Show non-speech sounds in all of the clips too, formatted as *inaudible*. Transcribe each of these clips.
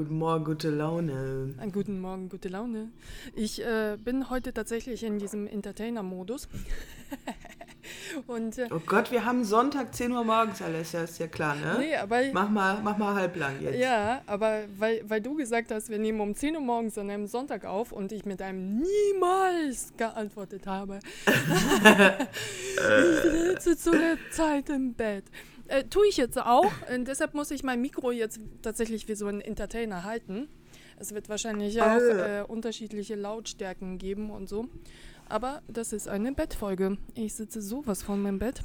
Guten Morgen, gute Laune. Einen guten Morgen, gute Laune. Ich äh, bin heute tatsächlich in diesem Entertainer-Modus. *laughs* Und, äh, oh Gott, wir haben Sonntag 10 Uhr morgens, Alessia, ist ja klar, ne? Nee, aber. Mach mal, mach mal halblang jetzt. Ja, aber weil, weil du gesagt hast, wir nehmen um 10 Uhr morgens an einem Sonntag auf und ich mit einem niemals geantwortet habe. *laughs* *laughs* ich sitze zu der Zeit im Bett. Äh, tue ich jetzt auch. Und deshalb muss ich mein Mikro jetzt tatsächlich wie so ein Entertainer halten. Es wird wahrscheinlich auch äh, unterschiedliche Lautstärken geben und so. Aber das ist eine Bettfolge. Ich sitze sowas von meinem Bett.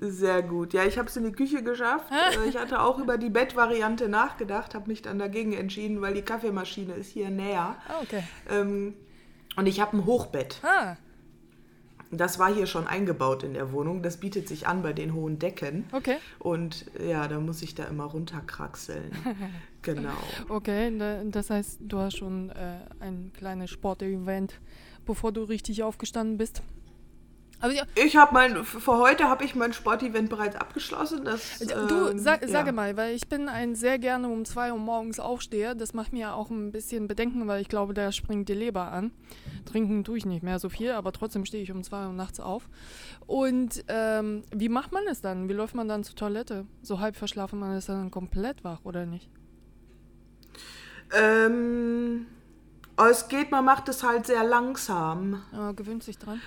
Sehr gut. Ja, ich habe es in die Küche geschafft. *laughs* Äh, ich hatte auch über die Bettvariante nachgedacht, habe mich dann dagegen entschieden, weil die Kaffeemaschine ist hier näher. Ah, okay. Ähm, und ich habe ein Hochbett. Ah. Das war hier schon eingebaut in der Wohnung. Das bietet sich an bei den hohen Decken. Okay. Und ja, da muss ich da immer runterkraxeln. *laughs* genau. Okay, das heißt, du hast schon äh, ein kleines Sportevent, bevor du richtig aufgestanden bist. Ja. Ich habe mein, für heute habe ich mein Sportevent bereits abgeschlossen. Das, du, ähm, sag, ja. sage mal, weil ich bin ein sehr gerne um zwei Uhr morgens aufsteher. Das macht mir auch ein bisschen Bedenken, weil ich glaube, da springt die Leber an. Trinken tue ich nicht mehr so viel, aber trotzdem stehe ich um zwei Uhr nachts auf. Und ähm, wie macht man es dann? Wie läuft man dann zur Toilette? So halb verschlafen, man ist dann komplett wach, oder nicht? Ähm, es geht, man macht es halt sehr langsam. Ja, gewöhnt sich dran.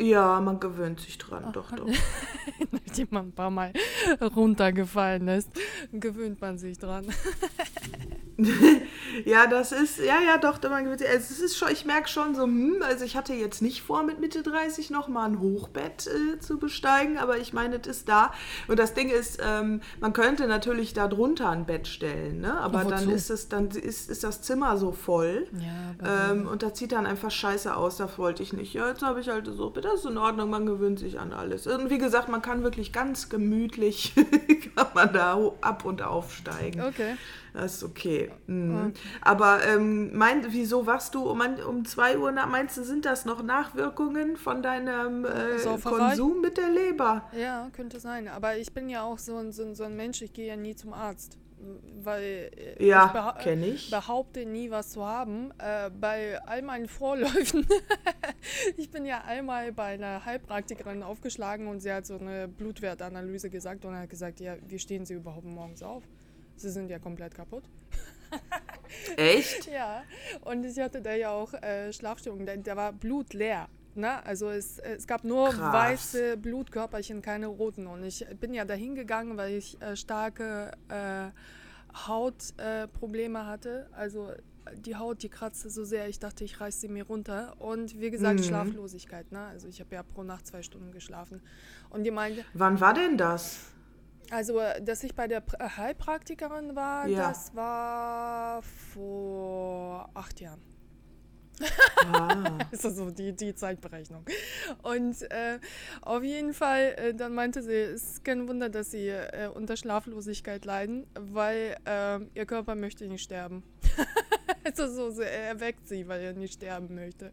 Ja, man gewöhnt sich dran, Ach, doch, doch. *laughs* Nachdem man ein paar Mal runtergefallen ist, gewöhnt man sich dran. *laughs* *laughs* ja, das ist, ja, ja, doch. Also es ist schon, ich merke schon so, hm, also ich hatte jetzt nicht vor, mit Mitte 30 nochmal ein Hochbett äh, zu besteigen, aber ich meine, es ist da. Und das Ding ist, ähm, man könnte natürlich da drunter ein Bett stellen, ne? aber dann ist es, dann ist, ist das Zimmer so voll. Ja, ähm, und das sieht dann einfach scheiße aus, das wollte ich nicht. Ja, jetzt habe ich halt so, bitte das ist in Ordnung, man gewöhnt sich an alles. Und wie gesagt, man kann wirklich ganz gemütlich, *laughs* kann man da ab und aufsteigen. Okay. Das ist okay. Mhm. Aber ähm, mein, wieso wachst du um, um 2 Uhr nach? Meinst du, sind das noch Nachwirkungen von deinem äh, Konsum mit der Leber? Ja, könnte sein. Aber ich bin ja auch so ein, so, so ein Mensch, ich gehe ja nie zum Arzt weil äh, ja, ich, beha ich, behaupte nie was zu haben. Äh, bei all meinen Vorläufen, *laughs* ich bin ja einmal bei einer Heilpraktikerin aufgeschlagen und sie hat so eine Blutwertanalyse gesagt und hat gesagt, ja, wie stehen Sie überhaupt morgens auf? Sie sind ja komplett kaputt. *laughs* Echt? ja, und ich hatte da ja auch äh, Schlafstörungen, da, da war Blut leer. Na, ne? also es, es gab nur Krass. weiße Blutkörperchen, keine roten. Und ich bin ja dahin gegangen, weil ich äh, starke äh, Hautprobleme äh, hatte. Also die Haut, die kratzte so sehr, ich dachte, ich reiße sie mir runter. Und wie gesagt, mhm. Schlaflosigkeit. Ne? Also ich habe ja pro Nacht zwei Stunden geschlafen. Und die meinte. Wann war denn das? Also, dass ich bei der äh, Heilpraktikerin war, ja. das war vor acht Jahren. Ah. *laughs* ist das so die, die Zeitberechnung. Und äh, auf jeden Fall, äh, dann meinte sie, es ist kein Wunder, dass sie äh, unter Schlaflosigkeit leiden, weil ähm, ihr Körper möchte nicht sterben. *laughs* *laughs* also so, so, er erweckt sie, weil er nicht sterben möchte.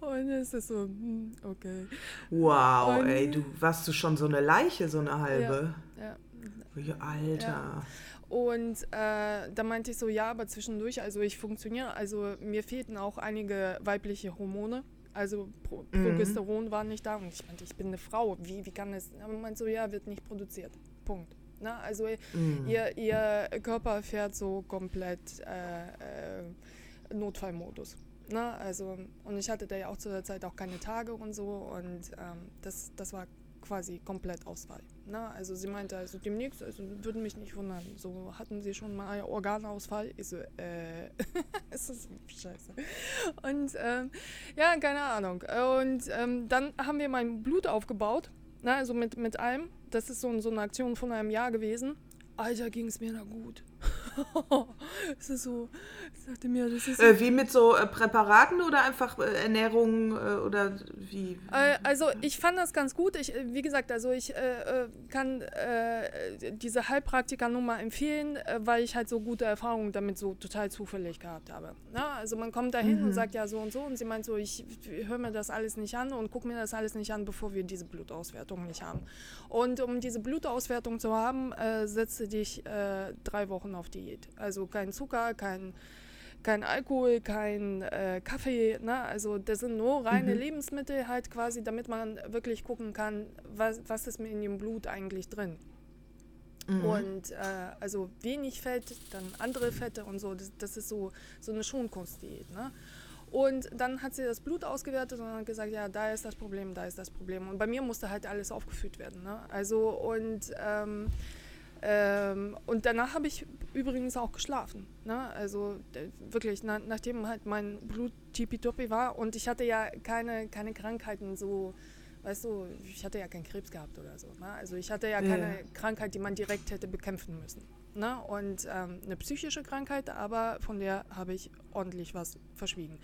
Und es ist so, hm, okay. Wow, Und, ey, du warst du schon so eine Leiche, so eine halbe. Ja. ja. Alter. Ja. Und äh, da meinte ich so, ja, aber zwischendurch, also ich funktioniere, also mir fehlten auch einige weibliche Hormone. Also Pro mhm. Progesteron war nicht da. Und ich meinte, ich bin eine Frau. Wie, wie kann es? Aber man meinte so, ja, wird nicht produziert. Punkt. Na, also mhm. ihr, ihr Körper fährt so komplett äh, äh, Notfallmodus. Na, also, und ich hatte da ja auch zu der Zeit auch keine Tage und so. Und ähm, das, das war quasi komplett Ausfall. Ne? Also sie meinte, also demnächst, also würde mich nicht wundern, so hatten sie schon mal Organausfall. Ich so, äh, *laughs* ist das scheiße. Und ähm, ja, keine Ahnung. Und ähm, dann haben wir mein Blut aufgebaut, ne? also mit, mit allem. Das ist so, so eine Aktion von einem Jahr gewesen. Alter, ging es mir da gut. *laughs* es ist so, ich dachte mir, das ist. Äh, wie mit so äh, Präparaten oder einfach äh, Ernährung äh, oder wie? Also ich fand das ganz gut. Ich, wie gesagt, also ich kann diese Heilpraktiker-Nummer empfehlen, weil ich halt so gute Erfahrungen damit so total zufällig gehabt habe. Ja, also man kommt da hin mhm. und sagt ja so und so und sie meint so, ich höre mir das alles nicht an und gucke mir das alles nicht an, bevor wir diese Blutauswertung nicht haben. Und um diese Blutauswertung zu haben, setze dich drei Wochen auf Low-Carb-Diät. Also kein Zucker, kein, kein Alkohol, kein äh, Kaffee. Ne? Also das sind nur reine mhm. Lebensmittel halt quasi, damit man wirklich gucken kann, was, was ist in dem Blut eigentlich drin. Mhm. Und äh, also wenig Fett, dann andere Fette und so. Das, das ist so, so eine Schonkunstdiät. Ne? Und dann hat sie das Blut ausgewertet und hat gesagt, ja, da ist das Problem, da ist das Problem. Und bei mir musste halt alles aufgeführt werden. Ne? Also und ähm, ähm, und danach habe ich übrigens auch geschlafen. Ne? Also wirklich, na, nachdem halt mein Blut tippitoppi war und ich hatte ja keine, keine Krankheiten so, weißt du, ich hatte ja keinen Krebs gehabt oder so. Ne? Also ich hatte ja keine ja. Krankheit, die man direkt hätte bekämpfen müssen. Ne? Und ähm, eine psychische Krankheit, aber von der habe ich ordentlich was verschwiegen.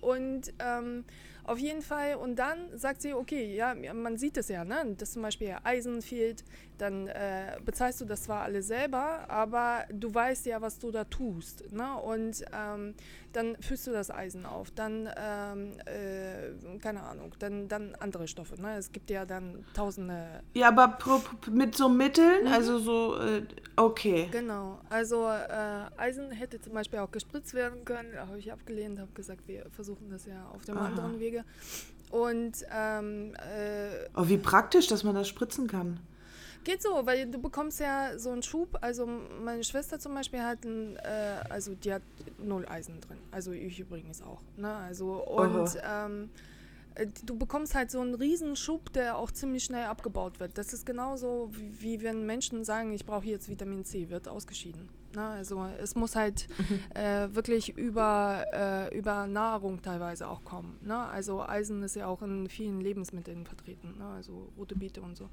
Und ähm, auf jeden Fall, und dann sagt sie, okay, ja, man sieht es ja, ne? dass zum Beispiel Eisen fehlt, dann äh, bezahlst du das zwar alle selber, aber du weißt ja, was du da tust. Ne? Und ähm, dann füllst du das Eisen auf, dann, ähm, äh, keine Ahnung, dann, dann andere Stoffe. Ne? Es gibt ja dann tausende. Ja, aber pro, mit so Mitteln, mhm. also so, äh, okay. Genau, also äh, Eisen hätte zum Beispiel auch gespritzt werden können, habe ich abgelehnt, habe gesagt, wir versuchen das ja auf dem Aha. anderen Weg Pflege. Und ähm, äh, oh, wie praktisch, dass man das spritzen kann. Geht so, weil du bekommst ja so einen Schub. Also meine Schwester zum Beispiel hat ein, äh, also die hat null Eisen drin. Also ich übrigens auch. Ne? Also und ähm, äh, du bekommst halt so einen Riesenschub, der auch ziemlich schnell abgebaut wird. Das ist genauso wie, wie wenn Menschen sagen, ich brauche jetzt Vitamin C, wird ausgeschieden. Ne? Also es muss halt mhm. äh, wirklich über, äh, über Nahrung teilweise auch kommen. Ne? Also Eisen ist ja auch in vielen Lebensmitteln vertreten, ne? also rote Beete und so.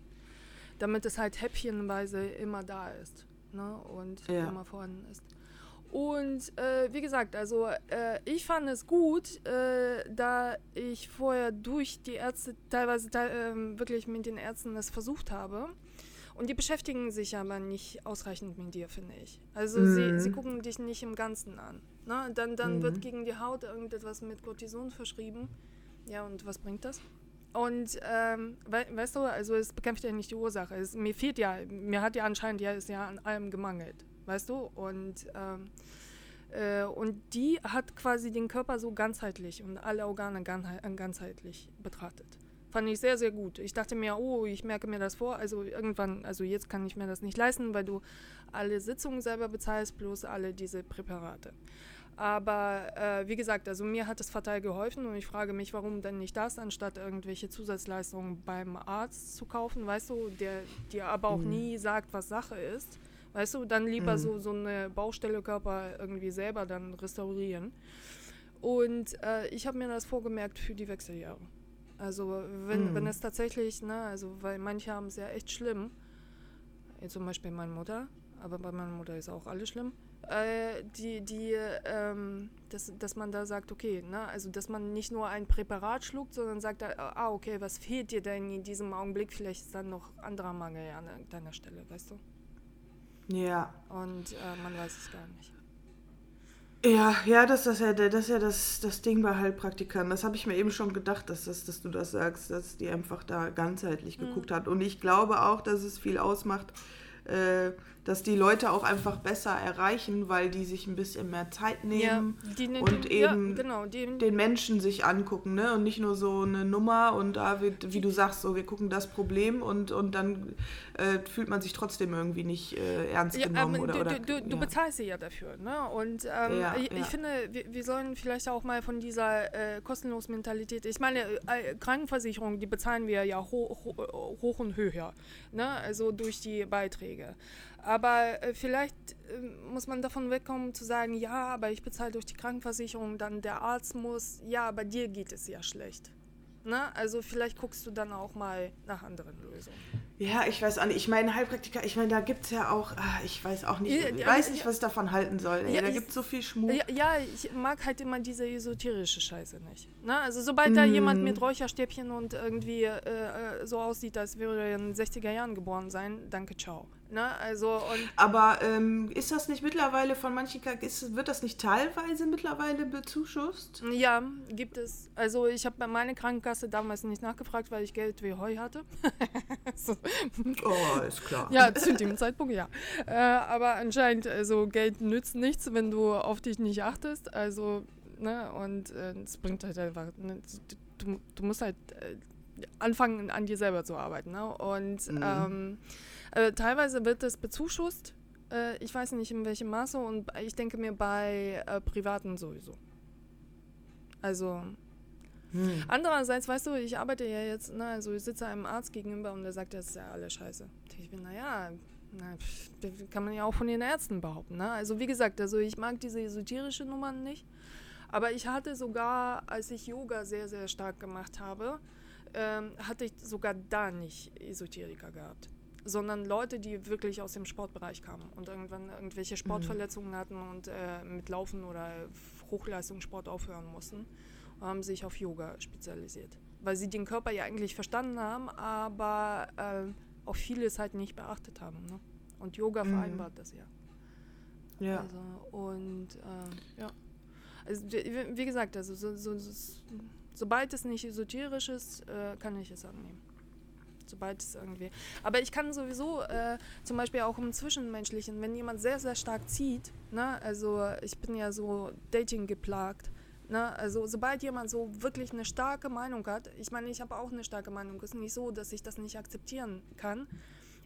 Damit es halt häppchenweise immer da ist ne? und ja. immer vorhanden ist. Und äh, wie gesagt, also äh, ich fand es gut, äh, da ich vorher durch die Ärzte teilweise te ähm, wirklich mit den Ärzten das versucht habe. Und die beschäftigen sich aber nicht ausreichend mit dir, finde ich. Also mhm. sie, sie gucken dich nicht im Ganzen an. Ne? Dann, dann mhm. wird gegen die Haut irgendetwas mit Cortison verschrieben. Ja, und was bringt das? Und ähm, we weißt du, also es bekämpft ja nicht die Ursache. Es, mir fehlt ja, mir hat ja anscheinend ja, ist ja an allem gemangelt, weißt du? Und, ähm, äh, und die hat quasi den Körper so ganzheitlich und alle Organe ganzheitlich betrachtet. Fand ich sehr, sehr gut. Ich dachte mir, oh, ich merke mir das vor. Also irgendwann, also jetzt kann ich mir das nicht leisten, weil du alle Sitzungen selber bezahlst, plus alle diese Präparate. Aber äh, wie gesagt, also mir hat es fatal geholfen und ich frage mich, warum denn nicht das, anstatt irgendwelche Zusatzleistungen beim Arzt zu kaufen, weißt du, der dir aber auch mhm. nie sagt, was Sache ist. Weißt du, dann lieber mhm. so, so eine Baustelle Körper irgendwie selber dann restaurieren. Und äh, ich habe mir das vorgemerkt für die Wechseljahre. Also wenn, mhm. wenn es tatsächlich, ne, also weil manche haben es ja echt schlimm, zum Beispiel meine Mutter, aber bei meiner Mutter ist auch alles schlimm, äh, die, die, ähm, dass, dass man da sagt, okay, ne, also dass man nicht nur ein Präparat schluckt, sondern sagt, ah, okay, was fehlt dir denn in diesem Augenblick? Vielleicht ist dann noch anderer Mangel an deiner Stelle, weißt du? Ja. Und äh, man weiß es gar nicht. Ja, ja, das, das, ja, das ist ja das, das Ding bei Heilpraktikern. Das habe ich mir eben schon gedacht, dass, das, dass du das sagst, dass die einfach da ganzheitlich mhm. geguckt hat. Und ich glaube auch, dass es viel ausmacht, äh, dass die Leute auch einfach besser erreichen, weil die sich ein bisschen mehr Zeit nehmen ja, die, ne, und die, eben ja, genau, die, den Menschen sich angucken ne? und nicht nur so eine Nummer und da wird, wie du sagst, so wir gucken das Problem und, und dann äh, fühlt man sich trotzdem irgendwie nicht äh, ernst ja, genommen. Ähm, oder, du, oder, du, du bezahlst sie ja dafür. Ne? Und ähm, ich, ich, finde, wir, wir, sollen vielleicht auch mal von dieser äh, kostenlosen Mentalität, ich meine, äh, Krankenversicherung, die bezahlen wir ja hoch, hoch und höher, ne? also durch die Beiträge. Aber äh, vielleicht äh, muss man davon wegkommen zu sagen, ja, aber ich bezahle durch die Krankenversicherung, dann der Arzt muss, ja, aber dir geht es ja schlecht. Ne? Also vielleicht guckst du dann auch mal nach anderen Lösungen. Ja, ich weiß auch nicht. Ich meine, Heilpraktiker, ich meine, da gibt es ja auch, ach, ich weiß auch nicht, ich weiß nicht, was ich davon halten soll. Ja, da gibt es so viel Schmuck. Ja, ich mag halt immer diese esoterische Scheiße nicht. Ne? Also sobald mm. da jemand mit Räucherstäbchen und irgendwie äh, äh, so aussieht, als würde er in den 60er Jahren geboren sein, danke, ciao. Ne? Also, Aber ähm, ist das nicht mittlerweile von manchen, ist, wird das nicht teilweise mittlerweile bezuschusst? ja, gibt es. Also ich habe bei meiner Krankenkasse damals nicht nachgefragt, weil ich Geld wie Heu hatte. *laughs* so. Oh, ist klar. Ja, zu dem Zeitpunkt ja. Äh, aber anscheinend, also Geld nützt nichts, wenn du auf dich nicht achtest. Also, ne, und äh, es bringt halt einfach, ne, du, du musst halt äh, anfangen, an dir selber zu arbeiten. Ne? Und Mhm. ähm, äh, teilweise wird das bezuschusst. Äh, ich weiß nicht in welchem Maße und ich denke mir bei äh, Privaten sowieso. Also, Hm. Andererseits, weißt du, ich arbeite ja jetzt, ne, also ich sitze einem Arzt gegenüber und der sagt, das ist ja alles scheiße. Ich bin, naja, na, pff, kann man ja auch von den Ärzten behaupten. Ne? Also wie gesagt, also ich mag diese esoterische Nummern nicht. Aber ich hatte sogar, als ich Yoga sehr, sehr stark gemacht habe, ähm, hatte ich sogar da nicht Esoteriker gehabt. Sondern Leute, die wirklich aus dem Sportbereich kamen und irgendwann irgendwelche Sportverletzungen hatten und äh, mit Laufen oder Hochleistungssport aufhören mussten haben sich auf Yoga spezialisiert. Weil sie den Körper ja eigentlich verstanden haben, aber äh, auch vieles halt nicht beachtet haben. Ne? Und Yoga Mhm. vereinbart das ja. Ja. Also, und äh, ja. Also, wie, wie gesagt, also so, so, so, sobald es nicht esoterisch ist, äh, kann ich es annehmen. Sobald es irgendwie. Aber ich kann sowieso, äh, zum Beispiel auch im Zwischenmenschlichen, wenn jemand sehr, sehr stark zieht, ne, also ich bin ja so Dating geplagt, ne, also sobald jemand so wirklich eine starke Meinung hat, ich meine, ich habe auch eine starke Meinung, ist nicht so, dass ich das nicht akzeptieren kann,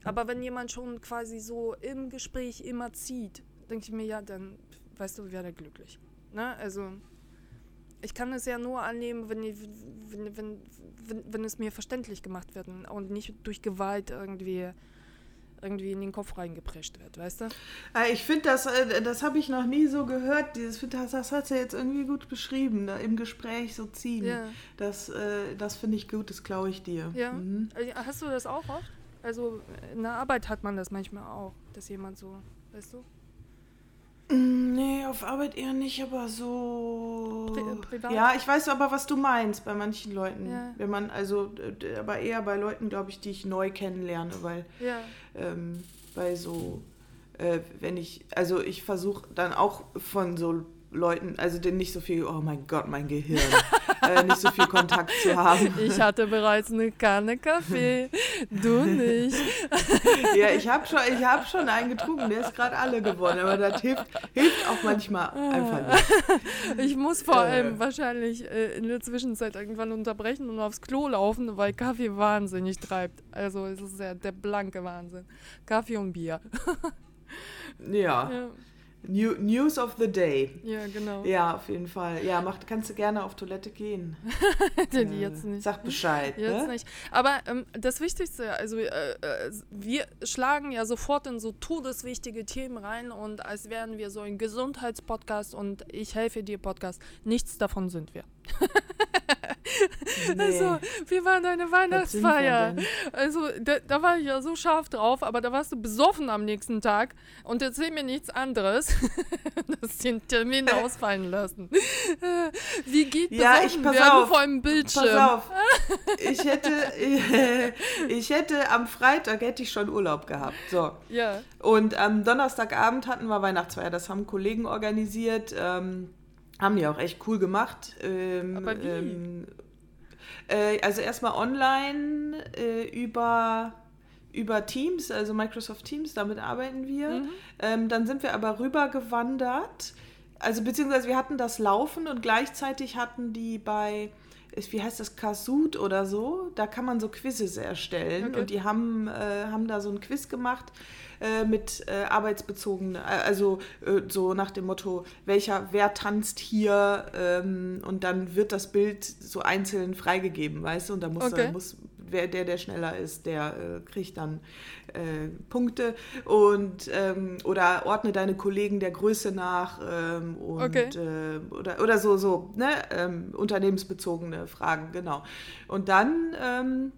aber wenn jemand schon quasi so im Gespräch immer zieht, denke ich mir, ja, dann, weißt du, werde glücklich. Ne? Also, ich kann es ja nur annehmen, wenn, wenn, wenn, wenn, wenn es mir verständlich gemacht wird und nicht durch Gewalt irgendwie, irgendwie in den Kopf reingeprescht wird, weißt du? Äh, Ich finde, das, äh, das habe ich noch nie so gehört. Dieses, das, das hat sie jetzt irgendwie gut beschrieben, ne? im Gespräch so ziehen. Ja. Das, äh, das finde ich gut, das glaube ich dir. Ja. Mhm. Hast du das auch oft? Also, in der Arbeit hat man das manchmal auch, dass jemand so, weißt du? Mm, Nee, auf Arbeit eher nicht, aber so. Pri- äh, privat? Ja, ich weiß aber, was du meinst bei manchen Leuten. Ja. Wenn man, also, aber eher bei Leuten, glaube ich, die ich neu kennenlerne, weil Ja. ähm, bei so, äh, wenn ich, also ich versuche dann auch von so Leuten, also denen nicht so viel, oh mein Gott, mein Gehirn, äh, nicht so viel Kontakt zu haben. *laughs* Ich hatte bereits eine Kanne Kaffee, du nicht. *laughs* Ja, ich habe schon, ich hab schon einen getrunken, der ist gerade alle geworden, aber das hilft, hilft auch manchmal einfach nicht. *laughs* Ich muss vor Äh. allem wahrscheinlich äh, in der Zwischenzeit irgendwann unterbrechen und aufs Klo laufen, weil Kaffee wahnsinnig treibt. Also es ist ja der blanke Wahnsinn. Kaffee und Bier. Ja, Ja, New, News of the Day. ja genau. Ja, auf jeden Fall. Ja, mach, kannst du gerne auf Toilette gehen. *laughs* Äh, jetzt nicht. Sag Bescheid. Jetzt ne? nicht. Aber ähm, das Wichtigste, also äh, äh, wir schlagen ja sofort in so todeswichtige Themen rein und als wären wir so ein Gesundheitspodcast und ich helfe dir Podcast. Nichts davon sind wir. *laughs* *laughs* Nee. Also, wie war deine Was sind wir Weihnachtsfeier? Also, da, da war ich ja so scharf drauf, aber da warst du besoffen am nächsten Tag und erzähl mir nichts anderes, *laughs* dass den Termin *laughs* ausfallen lassen. Wie geht Ja, ich- pass werden auf, vor einem Bildschirm? Pass auf. Ich hätte, ich hätte am Freitag hätte ich schon Urlaub gehabt. So. Ja, Und am Donnerstagabend hatten wir Weihnachtsfeier. Das haben Kollegen organisiert. Ähm, haben die auch echt cool gemacht. Ähm, Aber wie? Ähm, äh, also erstmal online äh, über, über Teams, also Microsoft Teams, damit arbeiten wir. Mhm. Ähm, dann sind wir aber rübergewandert. Also beziehungsweise wir hatten das Laufen und gleichzeitig hatten die bei, wie heißt das, Kahoot oder so, da kann man so Quizzes erstellen Okay. und die haben, äh, haben da so ein Quiz gemacht äh, mit äh, arbeitsbezogenen, äh, also äh, so nach dem Motto, welcher, wer tanzt hier ähm, und dann wird das Bild so einzeln freigegeben, weißt du, und da muss, Okay. muss wer der, der schneller ist, der äh, kriegt dann äh, Punkte und ähm, oder ordne deine Kollegen der Größe nach ähm, und Okay. äh, oder, oder so, so, ne, ähm, unternehmensbezogene Fragen, genau. Und dann ähm,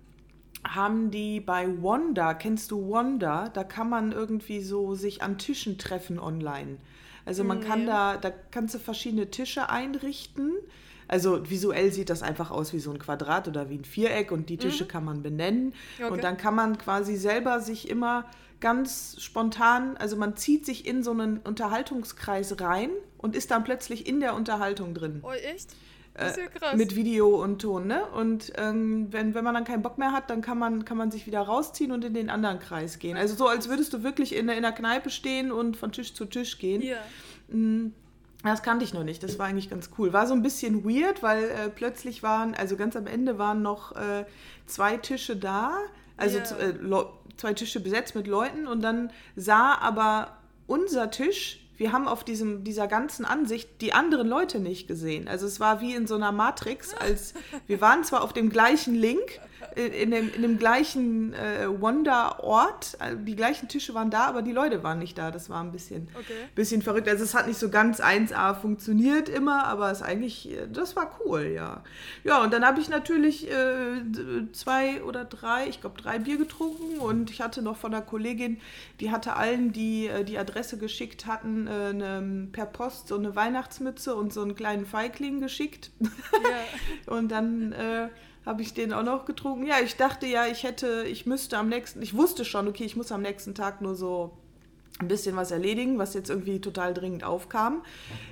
haben die bei Wanda, kennst du Wanda? Da kann man irgendwie so sich an Tischen treffen online. Also man kann Nee. da, da kannst du verschiedene Tische einrichten. Also visuell sieht das einfach aus wie so ein Quadrat oder wie ein Viereck und die Tische kann man benennen. Okay. Und dann kann man quasi selber sich immer ganz spontan, also man zieht sich in so einen Unterhaltungskreis rein und ist dann plötzlich in der Unterhaltung drin. Oh, echt? Das ist ja krass. Äh, mit Video und Ton, ne? Und ähm, wenn, wenn man dann keinen Bock mehr hat, dann kann man, kann man sich wieder rausziehen und in den anderen Kreis gehen. Also so, als würdest du wirklich in, in der Kneipe stehen und von Tisch zu Tisch gehen. ja. Mm, Das kannte ich noch nicht. Das war eigentlich ganz cool. War so ein bisschen weird, weil äh, plötzlich waren, also ganz am Ende waren noch äh, zwei Tische da, also z- äh, zwei Tische besetzt mit Leuten und dann sah aber unser Tisch, wir haben auf diesem, dieser ganzen Ansicht die anderen Leute nicht gesehen. Also es war wie in so einer Matrix, als *laughs* wir waren zwar auf dem gleichen Link, in, dem, in dem gleichen äh, Wonder-Ort, also die gleichen Tische waren da, aber die Leute waren nicht da. Das war ein bisschen, Okay. bisschen verrückt. Also es hat nicht so ganz 1A funktioniert immer, aber es eigentlich, äh, das war cool, ja. Ja, und dann habe ich natürlich äh, zwei oder drei, ich glaube drei Bier getrunken und ich hatte noch von einer Kollegin, die hatte allen, die äh, die Adresse geschickt hatten, äh, eine, per Post so eine Weihnachtsmütze und so einen kleinen Feigling geschickt. Ja. *laughs* Und dann äh, habe ich den auch noch getrunken. Ja, ich dachte ja, ich hätte, ich müsste am nächsten, ich wusste schon, okay, ich muss am nächsten Tag nur so ein bisschen was erledigen, was jetzt irgendwie total dringend aufkam.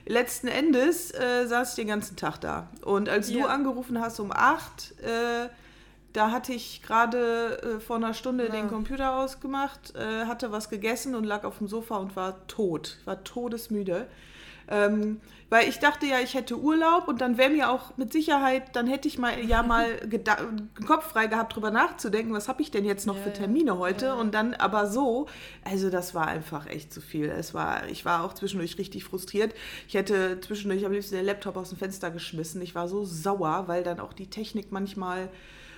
Letzten Endes äh, saß ich den ganzen Tag da. Und als du Ja. angerufen hast um acht, äh, da hatte ich gerade äh, vor einer Stunde Ja. den Computer ausgemacht, äh, hatte was gegessen und lag auf dem Sofa und war tot, war todesmüde. Ähm, weil ich dachte ja, ich hätte Urlaub und dann wäre mir auch mit Sicherheit, dann hätte ich mal ja mal *laughs* den Kopf frei gehabt, drüber nachzudenken, was habe ich denn jetzt noch Ja, für. Termine heute? Ja. Und dann aber so, also das war einfach echt zu viel. Es war, ich war auch zwischendurch richtig frustriert. Ich hätte zwischendurch am liebsten den Laptop aus dem Fenster geschmissen. Ich war so sauer, weil dann auch die Technik manchmal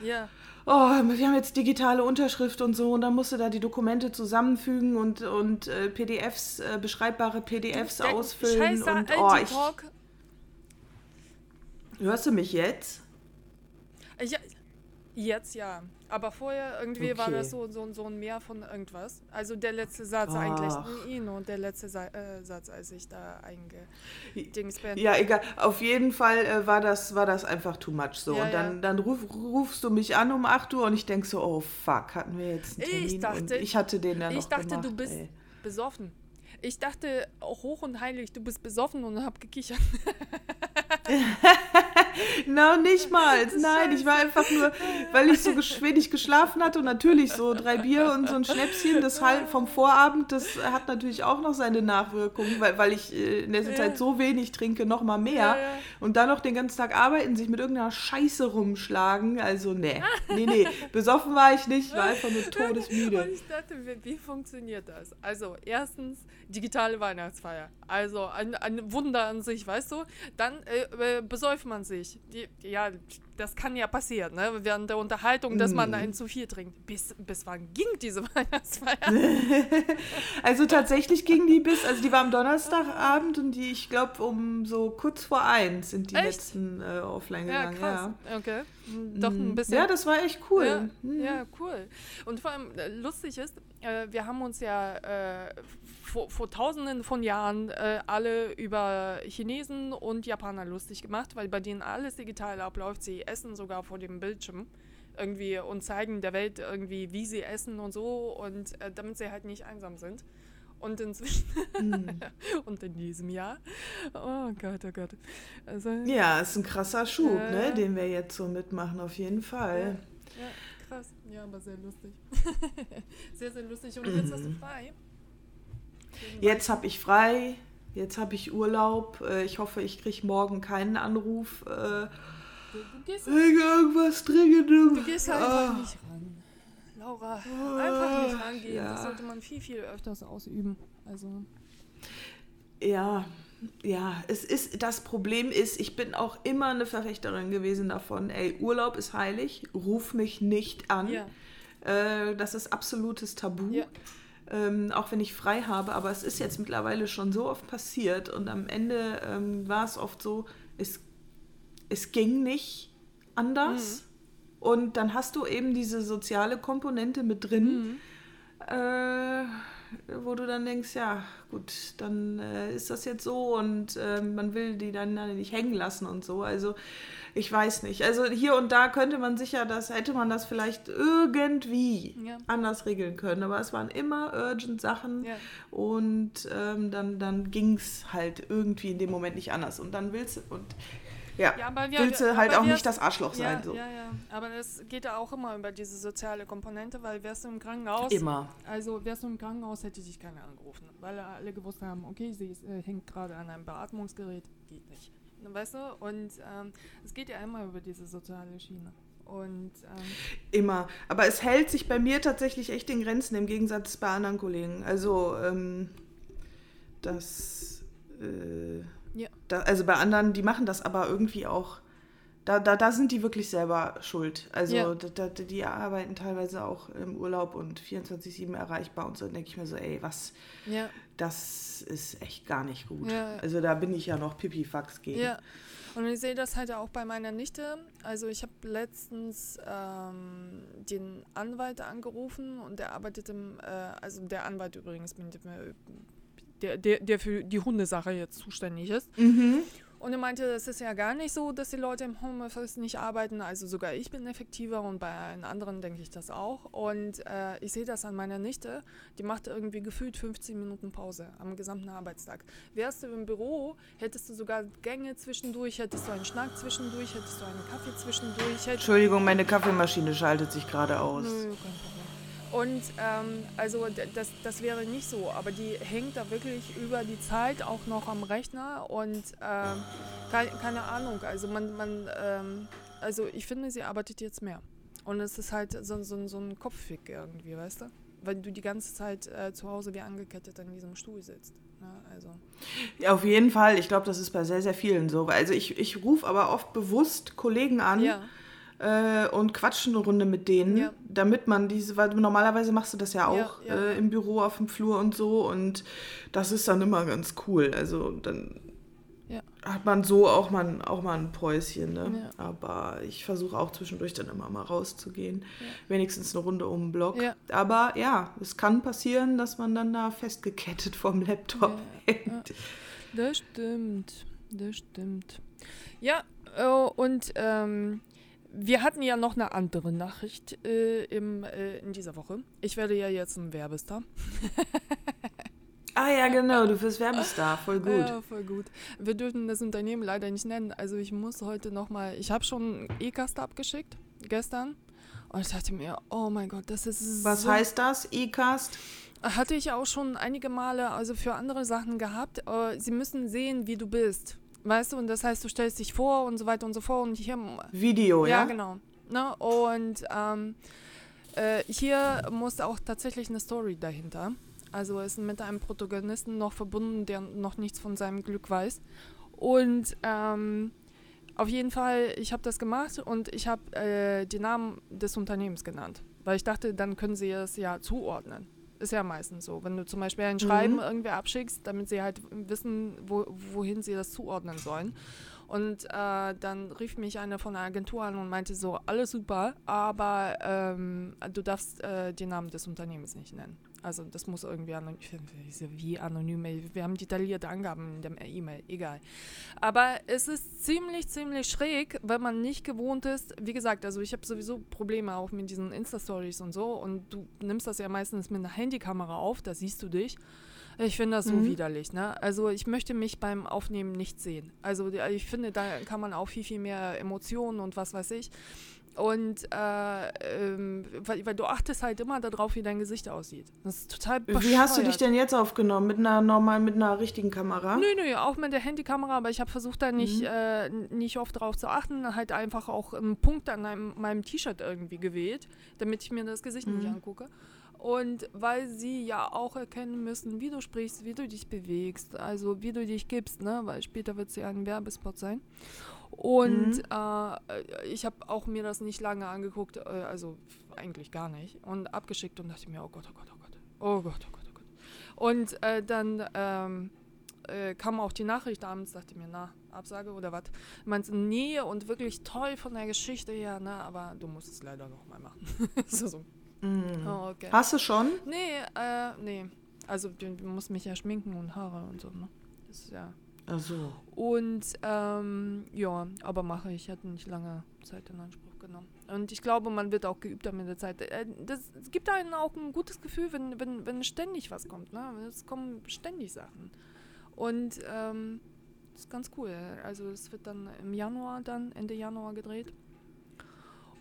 Ja. Oh, wir haben jetzt digitale Unterschrift und so und dann musst du da die Dokumente zusammenfügen und, und äh, PDFs, äh, beschreibbare PDFs Der ausfüllen Scheiße, und oh, ich, hörst du mich jetzt? Ja, jetzt ja. Aber vorher irgendwie war Okay. das so, so, so ein Mehr von irgendwas. Also der letzte Satz Ach. eigentlich. Nur der letzte Sa äh, Satz, als ich da eingedings bin. Ja, egal. Auf jeden Fall äh, war, das, war das einfach too much so. Ja, und dann, dann ruf, rufst du mich an um 8 Uhr und ich denke so, oh fuck, hatten wir jetzt einen Ich Termin? dachte- und ich hatte den dann ich dachte, gemacht, du bist ey. besoffen. Ich dachte hoch und heilig, du bist besoffen und hab gekichert. *laughs* No, nicht mal. Nein, ich war einfach nur, weil ich so wenig geschlafen hatte und natürlich so drei Bier und so ein Schnäpschen, das halt vom Vorabend, das hat natürlich auch noch seine Nachwirkungen, weil, weil ich äh, in der Ja. Zeit so wenig trinke, noch mal mehr. Ja, ja. Und dann noch den ganzen Tag arbeiten, sich mit irgendeiner Scheiße rumschlagen. Also, nee. Nee, nee. Besoffen war ich nicht, war einfach nur *laughs* Und todesmüde. ich dachte, wie funktioniert das? Also, erstens digitale Weihnachtsfeier. Also ein, ein Wunder an sich, weißt du? Dann äh, äh, besäuft man sich. Die, ja, das kann ja passieren, ne? Während der Unterhaltung, dass man Mhm. einen zu viel trinkt. Bis, bis wann ging diese *laughs* Weihnachtsfeier? *laughs* Also tatsächlich ging die bis, also die war am Donnerstagabend und die, ich glaube, um so kurz vor eins sind die Echt? letzten äh, offline ja, gegangen. krass. Okay. Hm, Doch ein Mhm. bisschen. Ja, das war echt cool. Ja, Mhm. ja, cool. Und vor allem äh, lustig ist, äh, wir haben uns ja äh, vor, vor tausenden von Jahren äh, alle über Chinesen und Japaner lustig gemacht, weil bei denen alles digital abläuft. Sie essen sogar vor dem Bildschirm irgendwie und zeigen der Welt irgendwie, wie sie essen und so und äh, damit sie halt nicht einsam sind. Und inzwischen Mhm. *laughs* und in diesem Jahr, oh Gott, oh Gott. Also, Ja, ist ein krasser Schub, Ja, ne, ja. den wir jetzt so mitmachen, auf jeden Fall. Ja, krass. Ja, aber sehr lustig. *laughs* sehr, sehr lustig. Und jetzt hast du frei. Jetzt habe ich frei, jetzt habe ich Urlaub. Äh, Ich hoffe, ich kriege morgen keinen Anruf äh, Du, du, gehst, wegen irgendwas Dringendem. du gehst einfach Ah. nicht ran. Laura, einfach nicht rangehen. ja. Das sollte man viel, viel öfters ausüben. Also, Ja, ja, es ist, das Problem ist, ich bin auch immer eine Verfechterin gewesen davon, ey, Urlaub ist heilig, ruf mich nicht an. ja. Äh, das ist absolutes Tabu. Ja. Ähm, auch wenn ich frei habe, aber es ist jetzt mittlerweile schon so oft passiert und am Ende ähm, war es oft so, es, es ging nicht anders und dann hast du eben diese soziale Komponente mit drin. Mhm. Äh, wo du dann denkst, ja, gut, dann äh, ist das jetzt so und äh, man will die dann, dann nicht hängen lassen und so. Also ich weiß nicht. Also hier und da könnte man sicher, das hätte man das vielleicht irgendwie ja. anders regeln können. Aber es waren immer urgent Sachen ja. und ähm, dann, dann ging es halt irgendwie in dem Moment nicht anders. Und dann willst du und ja, ja aber wir, willst du halt auch wir, nicht das Arschloch ja, sein. So. Ja, ja, aber es geht ja auch immer über diese soziale Komponente, weil wärst du im Krankenhaus. Immer. Also wärst du im Krankenhaus, hätte dich keiner angerufen, weil alle gewusst haben, okay, sie ist, äh, hängt gerade an einem Beatmungsgerät, geht nicht weißt du? Und ähm, es geht ja immer über diese soziale Schiene. Und, ähm Immer. Aber es hält sich bei mir tatsächlich echt in Grenzen, im Gegensatz bei anderen Kollegen. Also, ähm, das, äh, ja. da, also bei anderen, die machen das aber irgendwie auch da, da, da sind die wirklich selber schuld. Also ja. da, da, die arbeiten teilweise auch im Urlaub und 24-7 erreichbar und so. denke ich mir so, ey, was, ja. das ist echt gar nicht gut. Ja. Also da bin ich ja noch Pipifax gegen. Ja. Und ich sehe das halt auch bei meiner Nichte. Also ich habe letztens ähm, den Anwalt angerufen und der arbeitet im, äh, also der Anwalt übrigens, der, der, der für die Hundesache jetzt zuständig ist. Mhm. Und er meinte, es ist ja gar nicht so, dass die Leute im Homeoffice nicht arbeiten. Also sogar ich bin effektiver und bei allen anderen denke ich das auch. Und äh, ich sehe das an meiner Nichte. Die macht irgendwie gefühlt 15 Minuten Pause am gesamten Arbeitstag. Wärst du im Büro, hättest du sogar Gänge zwischendurch, hättest du einen Schnack zwischendurch, hättest du einen Kaffee zwischendurch. Entschuldigung, meine Kaffeemaschine schaltet sich gerade aus. Nö, kein Problem. Und ähm, also das, das wäre nicht so, aber die hängt da wirklich über die Zeit auch noch am Rechner und ähm, keine, keine, Ahnung, also man, man ähm, also ich finde, sie arbeitet jetzt mehr. Und es ist halt so, so, so ein Kopffick irgendwie, weißt du? Weil du die ganze Zeit äh, zu Hause wie angekettet an diesem Stuhl sitzt. Ja, ne? also. ja, auf jeden Fall. Ich glaube, das ist bei sehr, sehr vielen so. Also ich, ich rufe aber oft bewusst Kollegen an. Ja äh, und quatschen eine Runde mit denen, ja. damit man diese, weil normalerweise machst du das ja auch ja. Äh, im Büro auf dem Flur und so und das ist dann immer ganz cool. Also dann hat man so auch mal, auch mal ein Päuschen, ne? Aber ich versuche auch zwischendurch dann immer mal rauszugehen, wenigstens eine Runde um den Block. Aber ja, es kann passieren, dass man dann da festgekettet vom Laptop hängt. Das stimmt, das stimmt. Ja, oh, und ähm, wir hatten ja noch eine andere Nachricht äh, im, äh, in dieser Woche. Ich werde ja jetzt ein Werbestar. *laughs* ah ja, genau, du wirst Werbestar, voll gut. Ja, voll gut. Wir dürfen das Unternehmen leider nicht nennen. Also ich muss heute nochmal, ich habe schon E-Cast abgeschickt, gestern. Und ich dachte mir, oh mein Gott, das ist Was so heißt das, E-Cast? Hatte ich auch schon einige Male, also für andere Sachen gehabt. Sie müssen sehen, wie du bist. Weißt du, und das heißt, du stellst dich vor und so weiter und so fort. Und hier. Video, ja? Ja, genau. Ne? Und ähm, äh, hier muss auch tatsächlich eine Story dahinter. Also ist mit einem Protagonisten noch verbunden, der noch nichts von seinem Glück weiß. Und ähm, auf jeden Fall, ich habe das gemacht und ich habe äh, den Namen des Unternehmens genannt. Weil ich dachte, dann können sie es ja zuordnen. Ist ja meistens so. Wenn du zum Beispiel ein Schreiben mhm. irgendwie abschickst, damit sie halt wissen, wo, wohin sie das zuordnen sollen. Und äh, dann rief mich einer von der Agentur an und meinte so, alles super, aber ähm, du darfst äh, den Namen des Unternehmens nicht nennen. Also das muss irgendwie anonym, wie anonym, wir haben detaillierte Angaben in der E-Mail, egal. Aber es ist ziemlich, ziemlich schräg, wenn man nicht gewohnt ist. Wie gesagt, also ich habe sowieso Probleme auch mit diesen Insta-Stories und so und du nimmst das ja meistens mit einer Handykamera auf, da siehst du dich. Ich finde das so mhm. widerlich. Ne? Also ich möchte mich beim Aufnehmen nicht sehen. Also ich finde, da kann man auch viel, viel mehr Emotionen und was weiß ich. Und äh, ähm, weil, weil, du achtest halt immer darauf, wie dein Gesicht aussieht. Das ist total bescheuert. Wie hast du dich denn jetzt aufgenommen? Mit einer normalen, mit einer richtigen Kamera? Nö, nö, auch mit der Handykamera, aber ich habe versucht, da nicht, mhm. äh, nicht oft drauf zu achten. Halt einfach auch einen Punkt an einem, meinem T-Shirt irgendwie gewählt, damit ich mir das Gesicht mhm. nicht angucke. Und weil sie ja auch erkennen müssen, wie du sprichst, wie du dich bewegst, also wie du dich gibst, ne? weil später wird sie ein Werbespot sein. Und mhm. äh, ich habe auch mir das nicht lange angeguckt, äh, also eigentlich gar nicht, und abgeschickt und dachte mir, oh Gott, oh Gott, oh Gott, oh Gott, oh Gott, oh Gott. Und äh, dann ähm, äh, kam auch die Nachricht abends, dachte mir, na, Absage oder was? Meinte, nee, und wirklich toll von der Geschichte her, ne, aber du musst es leider noch mal machen. *laughs* so, so. Mhm. Oh, okay. Hast du schon? Nee, äh, nee. Also ich muss mich ja schminken und Haare und so, ne? Das ist ja. Ach so. Und ähm, ja, aber mache ich. Hatte nicht lange Zeit in Anspruch genommen. Und ich glaube, man wird auch geübter mit der Zeit. Äh, das gibt einem auch ein gutes Gefühl, wenn, wenn, wenn ständig was kommt. Ne? Es kommen ständig Sachen. Und ähm, das ist ganz cool. Also es wird dann im Januar dann, Ende Januar gedreht.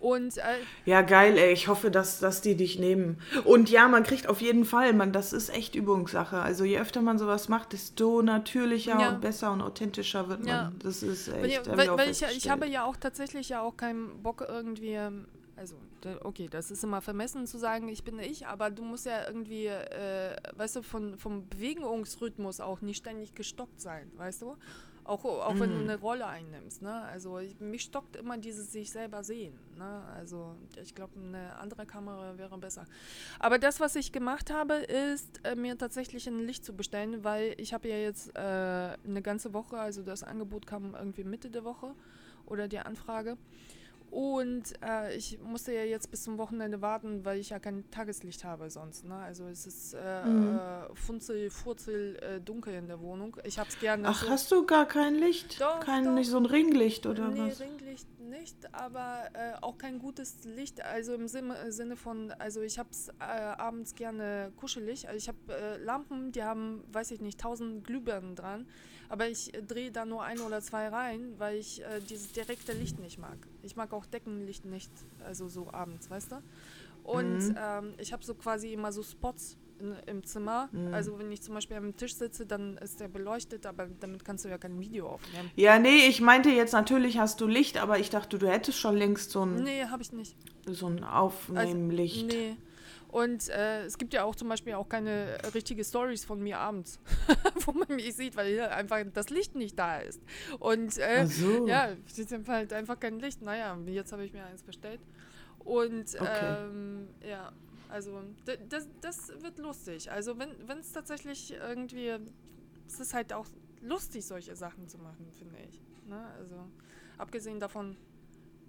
Und, äh, ja, geil, ey. Ich hoffe, dass, dass die dich nehmen. Und ja, man kriegt auf jeden Fall, man, das ist echt Übungssache. Also je öfter man sowas macht, desto natürlicher ja. und besser und authentischer wird man. Ja. Das ist echt. Weil, weil, weil ich, ich habe ja auch tatsächlich ja auch keinen Bock irgendwie. Ähm, also, okay, das ist immer vermessen zu sagen, ich bin ich, aber du musst ja irgendwie, äh, weißt du, von, vom Bewegungsrhythmus auch nicht ständig gestockt sein, weißt du? Auch, auch wenn du mhm. eine Rolle einnimmst. Ne? Also ich, mich stockt immer dieses sich selber sehen. Ne? Also ich glaube, eine andere Kamera wäre besser. Aber das, was ich gemacht habe, ist äh, mir tatsächlich ein Licht zu bestellen, weil ich habe ja jetzt äh, eine ganze Woche, also das Angebot kam irgendwie Mitte der Woche oder die Anfrage. Und äh, ich musste ja jetzt bis zum Wochenende warten, weil ich ja kein Tageslicht habe sonst. Ne? Also es ist äh, mhm. äh, funzel, furzel, äh, dunkel in der Wohnung. Ich habe es gerne. Ach, so hast du gar kein Licht? Doch, kein, doch. Nicht so ein Ringlicht oder nee, was? Ringlicht nicht, aber äh, auch kein gutes Licht. Also im Sinne, Sinne von, also ich habe es äh, abends gerne kuschelig. Also ich habe Lampen, die haben, weiß ich nicht, tausend Glühbirnen dran. Aber ich äh, drehe da nur ein oder zwei rein, weil ich äh, dieses direkte Licht nicht mag. Ich mag auch Deckenlicht nicht, also so abends, weißt du? Und mhm. ähm, ich habe so quasi immer so Spots in, im Zimmer. Mhm. Also wenn ich zum Beispiel am Tisch sitze, dann ist der beleuchtet, aber damit kannst du ja kein Video aufnehmen. Ja, nee, ich meinte jetzt natürlich hast du Licht, aber ich dachte, du hättest schon längst so ein... Nee, habe ich nicht. So ein Aufnehmlicht. Also, nee. Und äh, es gibt ja auch zum Beispiel auch keine richtige Stories von mir abends, *laughs* wo man mich sieht, weil hier einfach das Licht nicht da ist. Und äh, so. ja, es ist halt einfach kein Licht. Naja, jetzt habe ich mir eins bestellt. Und okay. ähm, ja, also das, das wird lustig. Also wenn es tatsächlich irgendwie, es ist halt auch lustig, solche Sachen zu machen, finde ich. Ne? Also abgesehen davon,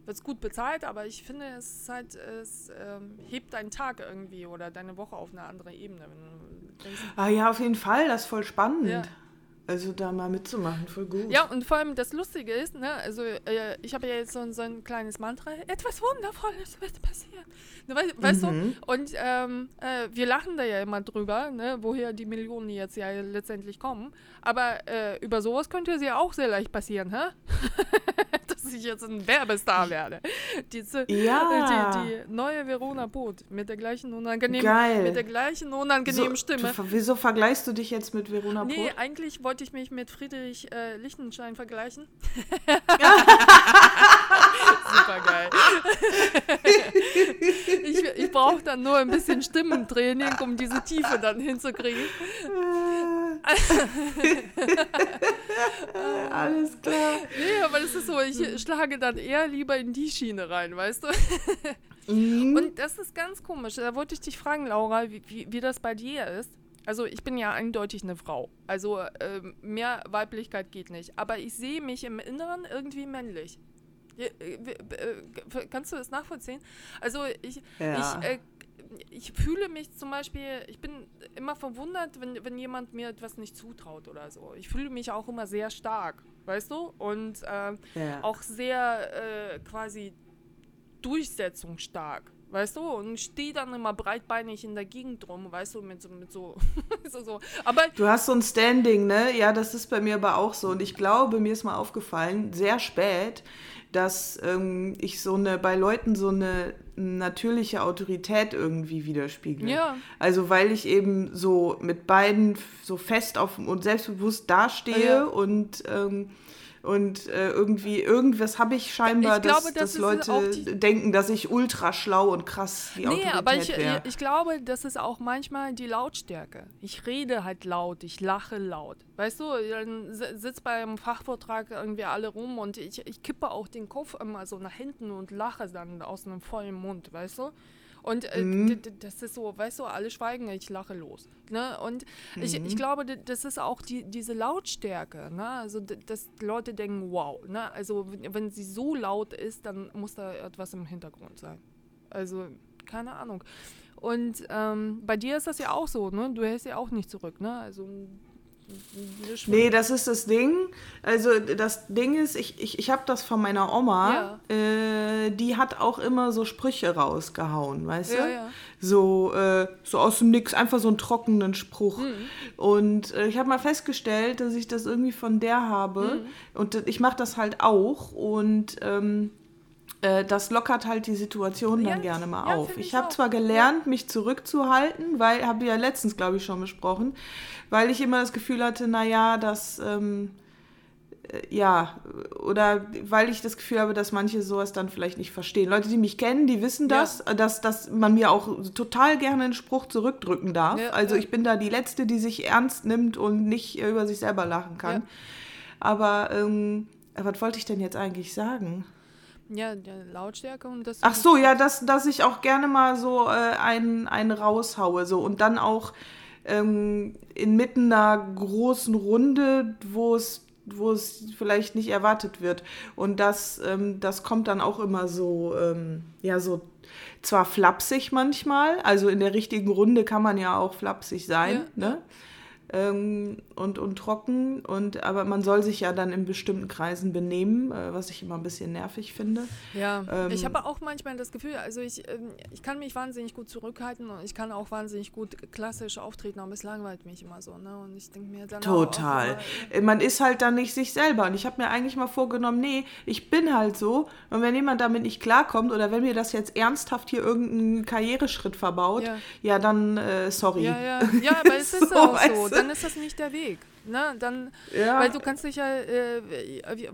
wird es gut bezahlt, aber ich finde, es halt, es ähm, hebt deinen Tag irgendwie oder deine Woche auf eine andere Ebene. Denkst, ah ja, auf jeden Fall, das ist voll spannend. Ja. Also da mal mitzumachen, voll gut. Ja, und vor allem das Lustige ist, ne, also äh, ich habe ja jetzt so, so, ein kleines Mantra, etwas Wundervolles wird passieren. Ne, weißt, weißt mhm. du? Und ähm, äh, wir lachen da ja immer drüber, ne, woher die Millionen jetzt ja letztendlich kommen. Aber äh, über sowas könnte es ja auch sehr leicht passieren, hä? *laughs* dass ich jetzt ein Werbestar werde. Diese, ja. die, die neue Verona Boot mit der gleichen unangenehmen, Geil. mit der gleichen unangenehmen so, Stimme. Du, wieso vergleichst du dich jetzt mit Verona Boot? Nee, eigentlich wollte ich mich mit Friedrich äh, Lichtenstein vergleichen. *laughs* Super geil. *laughs* ich ich brauche dann nur ein bisschen Stimmentraining, um diese Tiefe dann hinzukriegen. *laughs* Alles klar. Nee, aber das ist so, ich schlage dann eher lieber in die Schiene rein, weißt du? Mhm. Und das ist ganz komisch. Da wollte ich dich fragen, Laura, wie, wie, wie das bei dir ist. Also ich bin ja eindeutig eine Frau. Also äh, mehr Weiblichkeit geht nicht. Aber ich sehe mich im Inneren irgendwie männlich. Äh, äh, kannst du das nachvollziehen? Also ich, ja. ich, äh, ich fühle mich zum Beispiel, ich bin immer verwundert, wenn, wenn jemand mir etwas nicht zutraut oder so. Ich fühle mich auch immer sehr stark, weißt du? Und äh, ja. auch sehr äh, quasi durchsetzungsstark weißt du, und stehe dann immer breitbeinig in der Gegend rum, weißt du, mit so, mit so, *laughs* so, so. Aber du hast so ein Standing, ne? Ja, das ist bei mir aber auch so. Und ich glaube, mir ist mal aufgefallen, sehr spät, dass ähm, ich so eine, bei Leuten so eine natürliche Autorität irgendwie widerspiegelt. Ja. Also weil ich eben so mit beiden so fest auf und selbstbewusst dastehe ja. und ähm, und äh, irgendwie, irgendwas habe ich scheinbar, ich glaube, dass, dass Leute denken, dass ich ultra schlau und krass die nee, Autorität aber ich, wär. ich glaube, das ist auch manchmal die Lautstärke. Ich rede halt laut, ich lache laut. Weißt du, dann sitzt bei einem Fachvortrag irgendwie alle rum und ich, ich kippe auch den Kopf immer so nach hinten und lache dann aus einem vollen Mund, weißt du? Und äh, mhm. das ist so, weißt du, alle schweigen, ich lache los. Ne? Und mhm. ich, ich glaube, das ist auch die, diese Lautstärke. Ne? Also, dass Leute denken, wow. Ne? Also, wenn sie so laut ist, dann muss da etwas im Hintergrund sein. Also, keine Ahnung. Und ähm, bei dir ist das ja auch so, ne? Du hältst ja auch nicht zurück, ne? Also Nee, das ist das Ding. Also das Ding ist, ich, ich, ich habe das von meiner Oma, ja. äh, die hat auch immer so Sprüche rausgehauen, weißt ja, du? Ja. So, äh, so aus dem Nix, einfach so einen trockenen Spruch. Mhm. Und äh, ich habe mal festgestellt, dass ich das irgendwie von der habe. Mhm. Und ich mache das halt auch. Und ähm, äh, das lockert halt die Situation dann ja, gerne mal ja, auf. Ich, ich habe zwar gelernt, mich zurückzuhalten, weil, habe ich ja letztens, glaube ich, schon besprochen, weil ich immer das Gefühl hatte, naja, dass, ähm, äh, ja, oder weil ich das Gefühl habe, dass manche sowas dann vielleicht nicht verstehen. Leute, die mich kennen, die wissen das, ja. dass, dass man mir auch total gerne einen Spruch zurückdrücken darf. also ich bin da die Letzte, die sich ernst nimmt und nicht über sich selber lachen kann. Aber ähm, was wollte ich denn jetzt eigentlich sagen? Ja, der Lautstärke und das. Ach so, ja, dass, dass ich auch gerne mal so äh, einen, einen raushaue. So. Und dann auch ähm, inmitten einer großen Runde, wo es wo es vielleicht nicht erwartet wird. Und das, ähm, das kommt dann auch immer so, ähm, ja, so zwar flapsig manchmal, also in der richtigen Runde kann man ja auch flapsig sein, ja. ne? Ähm, und, und trocken. Und, aber man soll sich ja dann in bestimmten Kreisen benehmen, äh, was ich immer ein bisschen nervig finde. Ja, ähm, ich habe auch manchmal das Gefühl, also ich, äh, ich kann mich wahnsinnig gut zurückhalten und ich kann auch wahnsinnig gut klassisch auftreten, aber es langweilt mich immer so. Ne? Und ich denke mir dann Total. Auch, man ist halt dann nicht sich selber. Und ich habe mir eigentlich mal vorgenommen, nee, ich bin halt so. Und wenn jemand damit nicht klarkommt oder wenn mir das jetzt ernsthaft hier irgendeinen Karriereschritt verbaut, ja, ja dann äh, sorry. Ja, ja. *laughs* ja, aber es ist so, auch so. Dann ist das nicht der Weg. Ne? Dann, ja. Weil du kannst dich ja, äh,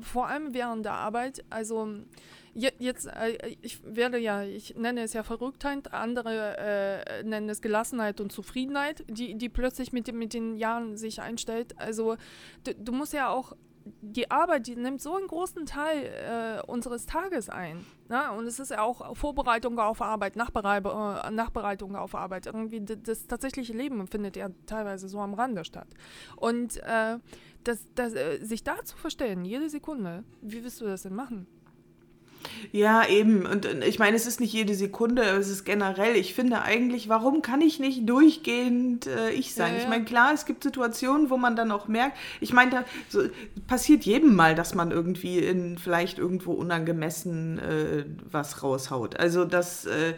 vor allem während der Arbeit, also jetzt, äh, ich werde ja, ich nenne es ja Verrücktheit, andere äh, nennen es Gelassenheit und Zufriedenheit, die, die plötzlich mit, mit den Jahren sich einstellt. Also du, du musst ja auch die Arbeit, die nimmt so einen großen Teil äh, unseres Tages ein. Ne? Und es ist ja auch Vorbereitung auf Arbeit, Nachberei äh, Nachbereitung auf Arbeit. Irgendwie das, tatsächliche Leben findet ja teilweise so am Rande statt. Und äh, das, das, äh, sich da zu verstellen, jede Sekunde, wie wirst du das denn machen? Ja, eben. Und ich meine, es ist nicht jede Sekunde, es ist generell. Ich finde eigentlich, warum kann ich nicht durchgehend äh, ich sein? Ja, ja. Ich meine, klar, es gibt Situationen, wo man dann auch merkt, ich meine, da so, passiert jedem mal, dass man irgendwie in vielleicht irgendwo unangemessen äh, was raushaut. Also das. Äh,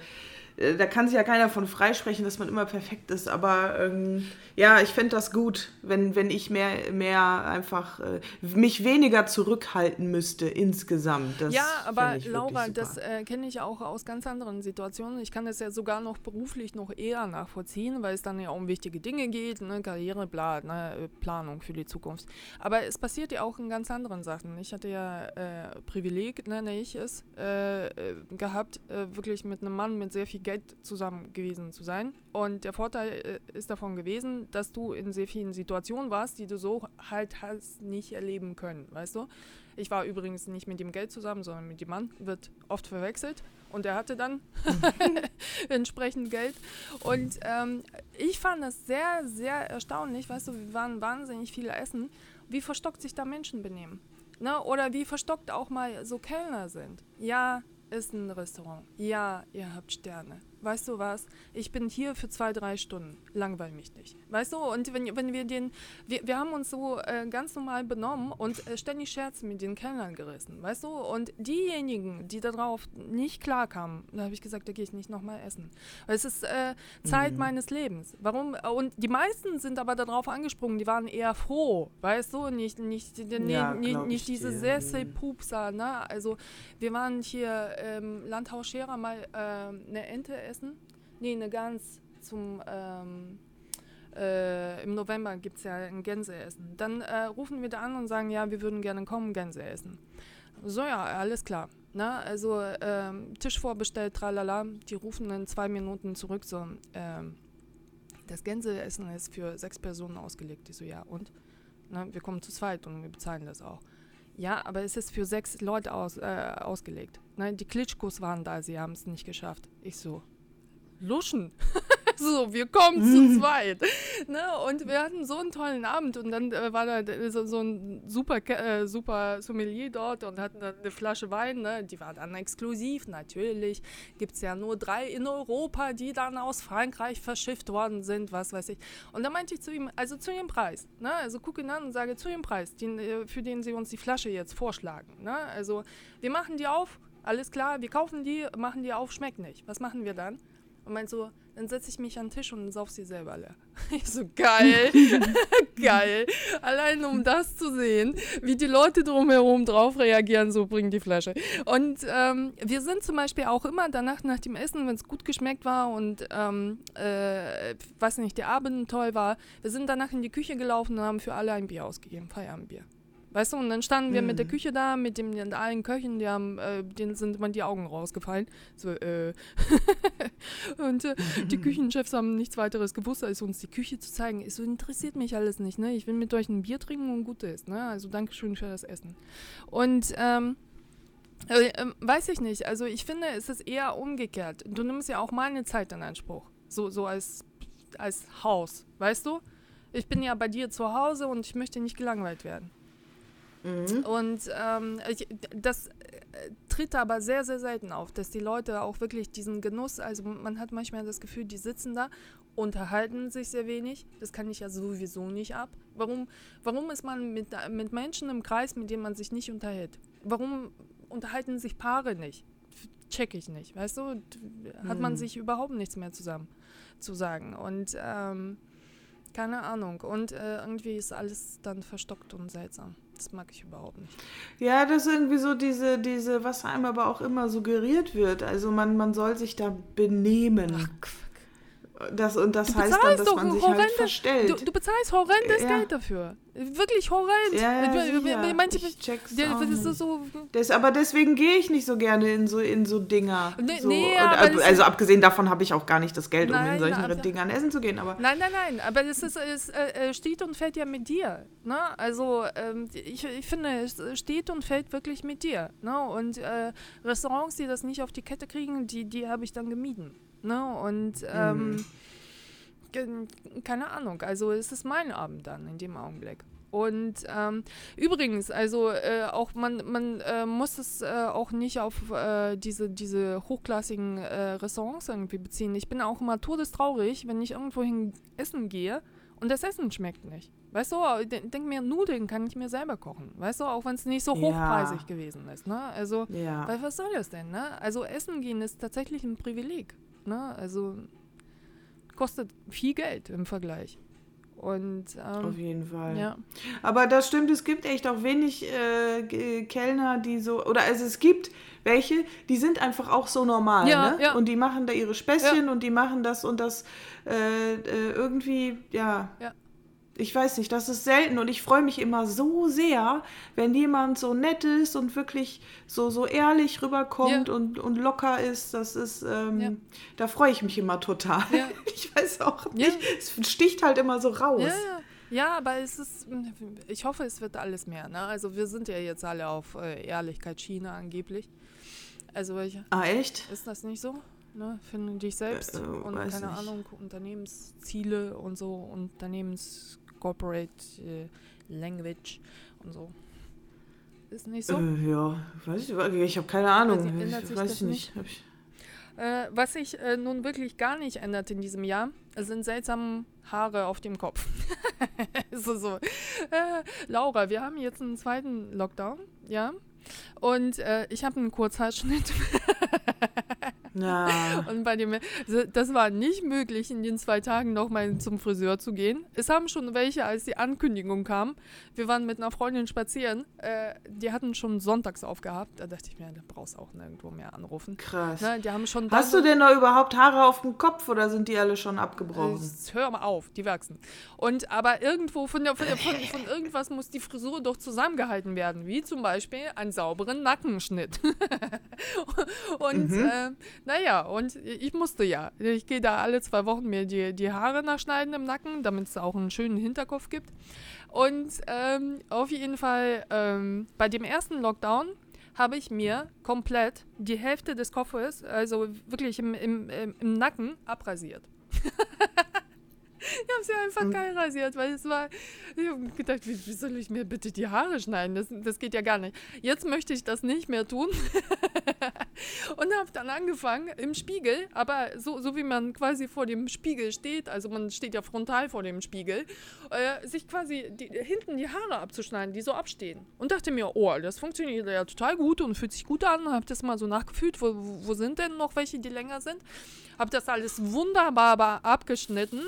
äh, da kann sich ja keiner von freisprechen, dass man immer perfekt ist. Aber ähm, ja, ich fände das gut, wenn, wenn ich mehr, mehr einfach äh, mich weniger zurückhalten müsste insgesamt. Das ja, aber Laura, das äh, kenne ich auch aus ganz anderen Situationen. Ich kann das ja sogar noch beruflich noch eher nachvollziehen, weil es dann ja um wichtige Dinge geht, ne? Karriere, bla, ne? Planung für die Zukunft. Aber es passiert ja auch in ganz anderen Sachen. Ich hatte ja äh, Privileg, nenne ich es, äh, äh, gehabt, wirklich mit einem Mann mit sehr viel Geld zusammen gewesen zu sein. Und der Vorteil äh, ist davon gewesen, dass du in sehr vielen Situationen warst, die du so halt hast nicht erleben können, weißt du? Ich war übrigens nicht mit dem Geld zusammen, sondern mit dem Mann, wird oft verwechselt. Und er hatte dann *laughs* *laughs* entsprechend Geld. Und ähm, ich fand das sehr, sehr erstaunlich, weißt du, wir waren wahnsinnig viele essen, wie verstockt sich da Menschen benehmen. Ne? Oder wie verstockt auch mal so Kellner sind. Ja, ist ein Restaurant. Ja, ihr habt Sterne weißt du was, ich bin hier für zwei, drei Stunden, langweil mich nicht. Weißt du, und wenn, wenn wir den, wir, wir haben uns so äh, ganz normal benommen und äh, ständig Scherze mit den Kellnern gerissen, weißt du, und diejenigen, die darauf nicht klarkamen, da habe ich gesagt, da gehe ich nicht nochmal essen. Es ist äh, Zeit mhm. meines Lebens. Warum? Und die meisten sind aber darauf angesprungen, die waren eher froh, weißt du, nicht, nicht, ja, nicht, nicht diese Sesselpupser, ne, also wir waren hier ähm, Landhaus Scherer mal äh, eine Ente essen essen? Nee, eine Gans zum. Ähm, äh, Im November gibt es ja ein Gänseessen. Dann äh, rufen wir da an und sagen, ja, wir würden gerne kommen, Gänse essen. So, ja, alles klar. Na, also ähm, Tisch vorbestellt, tralala. Die rufen in zwei Minuten zurück, so, ähm, das Gänseessen ist für sechs Personen ausgelegt. Ich so, ja, und? Na, wir kommen zu zweit und wir bezahlen das auch. Ja, aber es ist für sechs Leute aus, äh, ausgelegt. Ne, die Klitschkos waren da, sie haben es nicht geschafft. Ich so, Luschen. *laughs* so, wir kommen zu zweit. Ne? Und wir hatten so einen tollen Abend und dann äh, war da so, so ein super, äh, super Sommelier dort und hatten dann eine Flasche Wein. Ne? Die war dann exklusiv, natürlich. Gibt es ja nur drei in Europa, die dann aus Frankreich verschifft worden sind, was weiß ich. Und da meinte ich zu ihm, also zu ihrem Preis. Ne? Also gucke ihn an und sage zu ihrem Preis, den, äh, für den sie uns die Flasche jetzt vorschlagen. Ne? Also wir machen die auf, alles klar, wir kaufen die, machen die auf, schmeckt nicht. Was machen wir dann? Und meint so, dann setze ich mich an den Tisch und sauf sie selber leer. *laughs* Ich so, geil, *laughs* geil. Allein um das zu sehen, wie die Leute drumherum drauf reagieren, so bringen die Flasche. Und ähm, wir sind zum Beispiel auch immer danach, nach dem Essen, wenn es gut geschmeckt war und, ähm, äh, weiß nicht, der Abend toll war, wir sind danach in die Küche gelaufen und haben für alle ein Bier ausgegeben, Feierabendbier. Weißt du, und dann standen wir mit der mhm. Küche da, mit dem mit allen Köchen, die haben, äh, denen sind immer die Augen rausgefallen. So, äh. *laughs* und äh, die *laughs* Küchenchefs haben nichts weiteres gewusst, als uns die Küche zu zeigen. Es so interessiert mich alles nicht, ne? Ich will mit euch ein Bier trinken und gut ist, ne? Also Dankeschön für das Essen. Und ähm, äh, ähm, weiß ich nicht. Also ich finde, es ist eher umgekehrt. Du nimmst ja auch meine Zeit in Anspruch. So, so als, als Haus, weißt du? Ich bin ja bei dir zu Hause und ich möchte nicht gelangweilt werden. Mhm. Und ähm, ich, das äh, tritt aber sehr, sehr selten auf, dass die Leute auch wirklich diesen Genuss, also man hat manchmal das Gefühl, die sitzen da, unterhalten sich sehr wenig. Das kann ich ja sowieso nicht ab. Warum, warum ist man mit, mit Menschen im Kreis, mit denen man sich nicht unterhält? Warum unterhalten sich Paare nicht? Check ich nicht, weißt du? Hat man mhm. sich überhaupt nichts mehr zusammen zu sagen. Und ähm, keine Ahnung. Und äh, irgendwie ist alles dann verstockt und seltsam. Das mag ich überhaupt nicht. Ja, das ist irgendwie so diese, diese, was einem aber auch immer suggeriert wird. Also man, man soll sich da benehmen. Ach, das, und das heißt dann, dass man sich halt verstellt. Du, du bezahlst horrendes ja. Geld dafür. Wirklich horrend. Ja, ja, Manche, ich check's der, ist so, das, aber deswegen gehe ich nicht so gerne in so, in so Dinger. Nee, so. nee, und, also abgesehen davon habe ich auch gar nicht das Geld, nein, um in solchen na, Dingern essen zu gehen. Aber nein, nein, nein. Aber es, ist, es äh, steht und fällt ja mit dir. Ne? Also ähm, ich, ich finde, es steht und fällt wirklich mit dir. Ne? Und äh, Restaurants, die das nicht auf die Kette kriegen, die, die habe ich dann gemieden. Ne? Und ähm, mhm. keine Ahnung, also es ist mein Abend dann in dem Augenblick. Und ähm, übrigens, also äh, auch man, man äh, muss es äh, auch nicht auf äh, diese, diese hochklassigen äh, Restaurants irgendwie beziehen. Ich bin auch immer todestraurig, wenn ich irgendwo hin essen gehe und das Essen schmeckt nicht. Weißt du, denk mir, Nudeln kann ich mir selber kochen. Weißt du, auch wenn es nicht so hochpreisig ja. gewesen ist. Ne? Also, ja. weil was soll das denn? Ne? Also Essen gehen ist tatsächlich ein Privileg. Ne? Also kostet viel Geld im Vergleich. Und, ähm, Auf jeden Fall. Ja. Aber das stimmt, es gibt echt auch wenig äh, Kellner, die so, oder also es gibt welche, die sind einfach auch so normal, ja, ne? Ja. Und die machen da ihre Späßchen und die machen das und das äh, äh, irgendwie, ja. ja ich weiß nicht, das ist selten und ich freue mich immer so sehr, wenn jemand so nett ist und wirklich so, so ehrlich rüberkommt ja. und, und locker ist. Das ist, ähm, ja. da freue ich mich immer total. Ja. *laughs* Ich weiß auch nicht, es sticht halt immer so raus. Ja, aber es ist, ich hoffe, es wird alles mehr. Ne? Also wir sind ja jetzt alle auf äh, Ehrlichkeit China angeblich. Also ich, ah, echt? Ist das nicht so? Ne, finde dich selbst äh, und keine nicht. Ahnung, Unternehmensziele und so, Unternehmens Corporate äh, Language und so. Ist nicht so? Äh, ja, weiß ich, ich habe keine Ahnung. Also, ich, weiß ich nicht. nicht. Äh, was sich äh, nun wirklich gar nicht ändert in diesem Jahr, sind seltsame Haare auf dem Kopf. *laughs* so, so. Äh, Laura, wir haben jetzt einen zweiten Lockdown, ja. Und äh, ich habe einen Kurzhaarschnitt. *laughs* Ja. *laughs* Und bei dem, das war nicht möglich, in den zwei Tagen nochmal zum Friseur zu gehen. Es haben schon welche, als die Ankündigung kam. Wir waren mit einer Freundin spazieren. Äh, die hatten schon sonntags aufgehabt. Da dachte ich mir, da brauchst du auch nirgendwo mehr anrufen. Krass. Ne, die haben schon Hast du denn noch überhaupt Haare auf dem Kopf oder sind die alle schon abgebrochen? Äh, hör mal auf, die wachsen. Und aber irgendwo von, der, von, der, von, von irgendwas muss die Frisur doch zusammengehalten werden. Wie zum Beispiel einen sauberen Nackenschnitt. *laughs* und mhm. äh, naja, und ich musste ja. Ich gehe da alle zwei Wochen mir die, die Haare nachschneiden im Nacken, damit es auch einen schönen Hinterkopf gibt. Und ähm, auf jeden Fall ähm, bei dem ersten Lockdown habe ich mir komplett die Hälfte des Kopfes, also wirklich im, im, im, Nacken, abrasiert. *laughs* Ich habe sie einfach geil rasiert, weil es war. Ich habe gedacht, wie, wie, soll ich mir bitte die Haare schneiden? Das, das geht ja gar nicht. Jetzt möchte ich das nicht mehr tun. *laughs* *laughs* und habe dann angefangen im Spiegel, aber so, so wie man quasi vor dem Spiegel steht, also man steht ja frontal vor dem Spiegel, äh, sich quasi die, hinten die Haare abzuschneiden, die so abstehen. Und dachte mir, oh, das funktioniert ja total gut und fühlt sich gut an. Habe das mal so nachgefühlt, wo, wo sind denn noch welche, die länger sind? Habe das alles wunderbar abgeschnitten.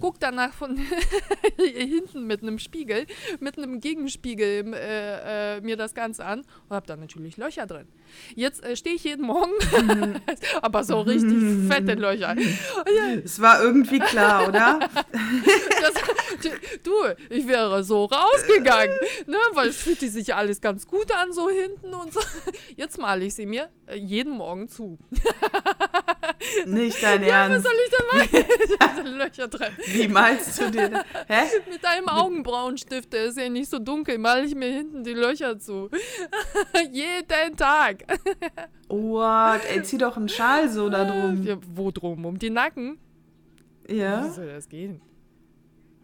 Guck danach von *laughs* hinten mit einem Spiegel, mit einem Gegenspiegel äh, äh, mir das Ganze an und habe da natürlich Löcher drin. Jetzt äh, stehe ich jeden Morgen, *laughs* aber so richtig fette Löcher. *laughs* Es war irgendwie klar, oder? *laughs* das, du, ich wäre so rausgegangen, ne, weil es fühlte sich alles ganz gut an, so hinten und so. Jetzt male ich sie mir äh, jeden Morgen zu. Nicht dein Ernst. *laughs* Ja, was soll ich denn machen? *laughs* Löcher drin. Wie malst du dir? Hä? *laughs* Mit einem Augenbrauenstift, der ist ja nicht so dunkel, male ich mir hinten die Löcher zu. Jeden Tag. What? Ey, zieh doch einen Schal so da drum. Ja, wo drum? Um die Nacken? Ja. Wie soll das gehen?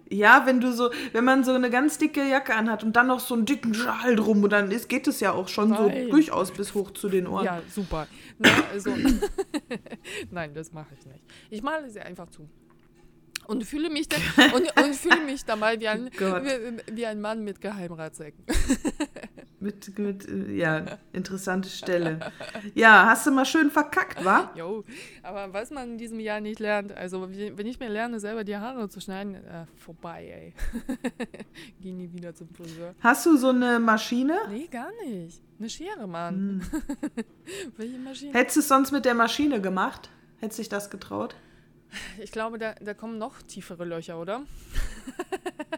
Ja, wenn du so, wenn man so eine ganz dicke Jacke anhat und dann noch so einen dicken Schal drum und dann ist, geht es ja auch schon Nein. so durchaus bis hoch zu den Ohren. Ja, super. Na, also, *laughs* Nein, das mache ich nicht. Ich male sie einfach zu und fühle mich, da, *laughs* und, und fühle mich dabei wie ein, *laughs* wie, wie, ein Mann mit Geheimratsecken. *laughs* mit, mit, äh, ja, interessante Stelle. Ja, hast du mal schön verkackt, wa? Jo, aber was man in diesem Jahr nicht lernt, also wenn ich mir lerne, selber die Haare zu schneiden, äh, vorbei, ey. Geh nie wieder zum Friseur. Hast du so eine Maschine? Nee, gar nicht. Eine Schere, Mann. Hm. Welche Maschine? Hättest du es sonst mit der Maschine gemacht? Hättest du dich das getraut? Ich glaube, da, da kommen noch tiefere Löcher, oder?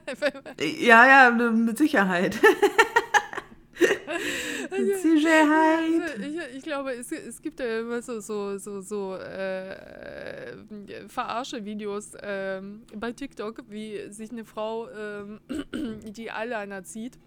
*laughs* ja, ja, mit Sicherheit. *laughs* mit Sicherheit. Also, ich, ich, glaube, es, es gibt ja immer so, so, so, so äh, Verarsche-Videos äh, bei TikTok, wie sich eine Frau äh, *clears throat* die Eyeliner zieht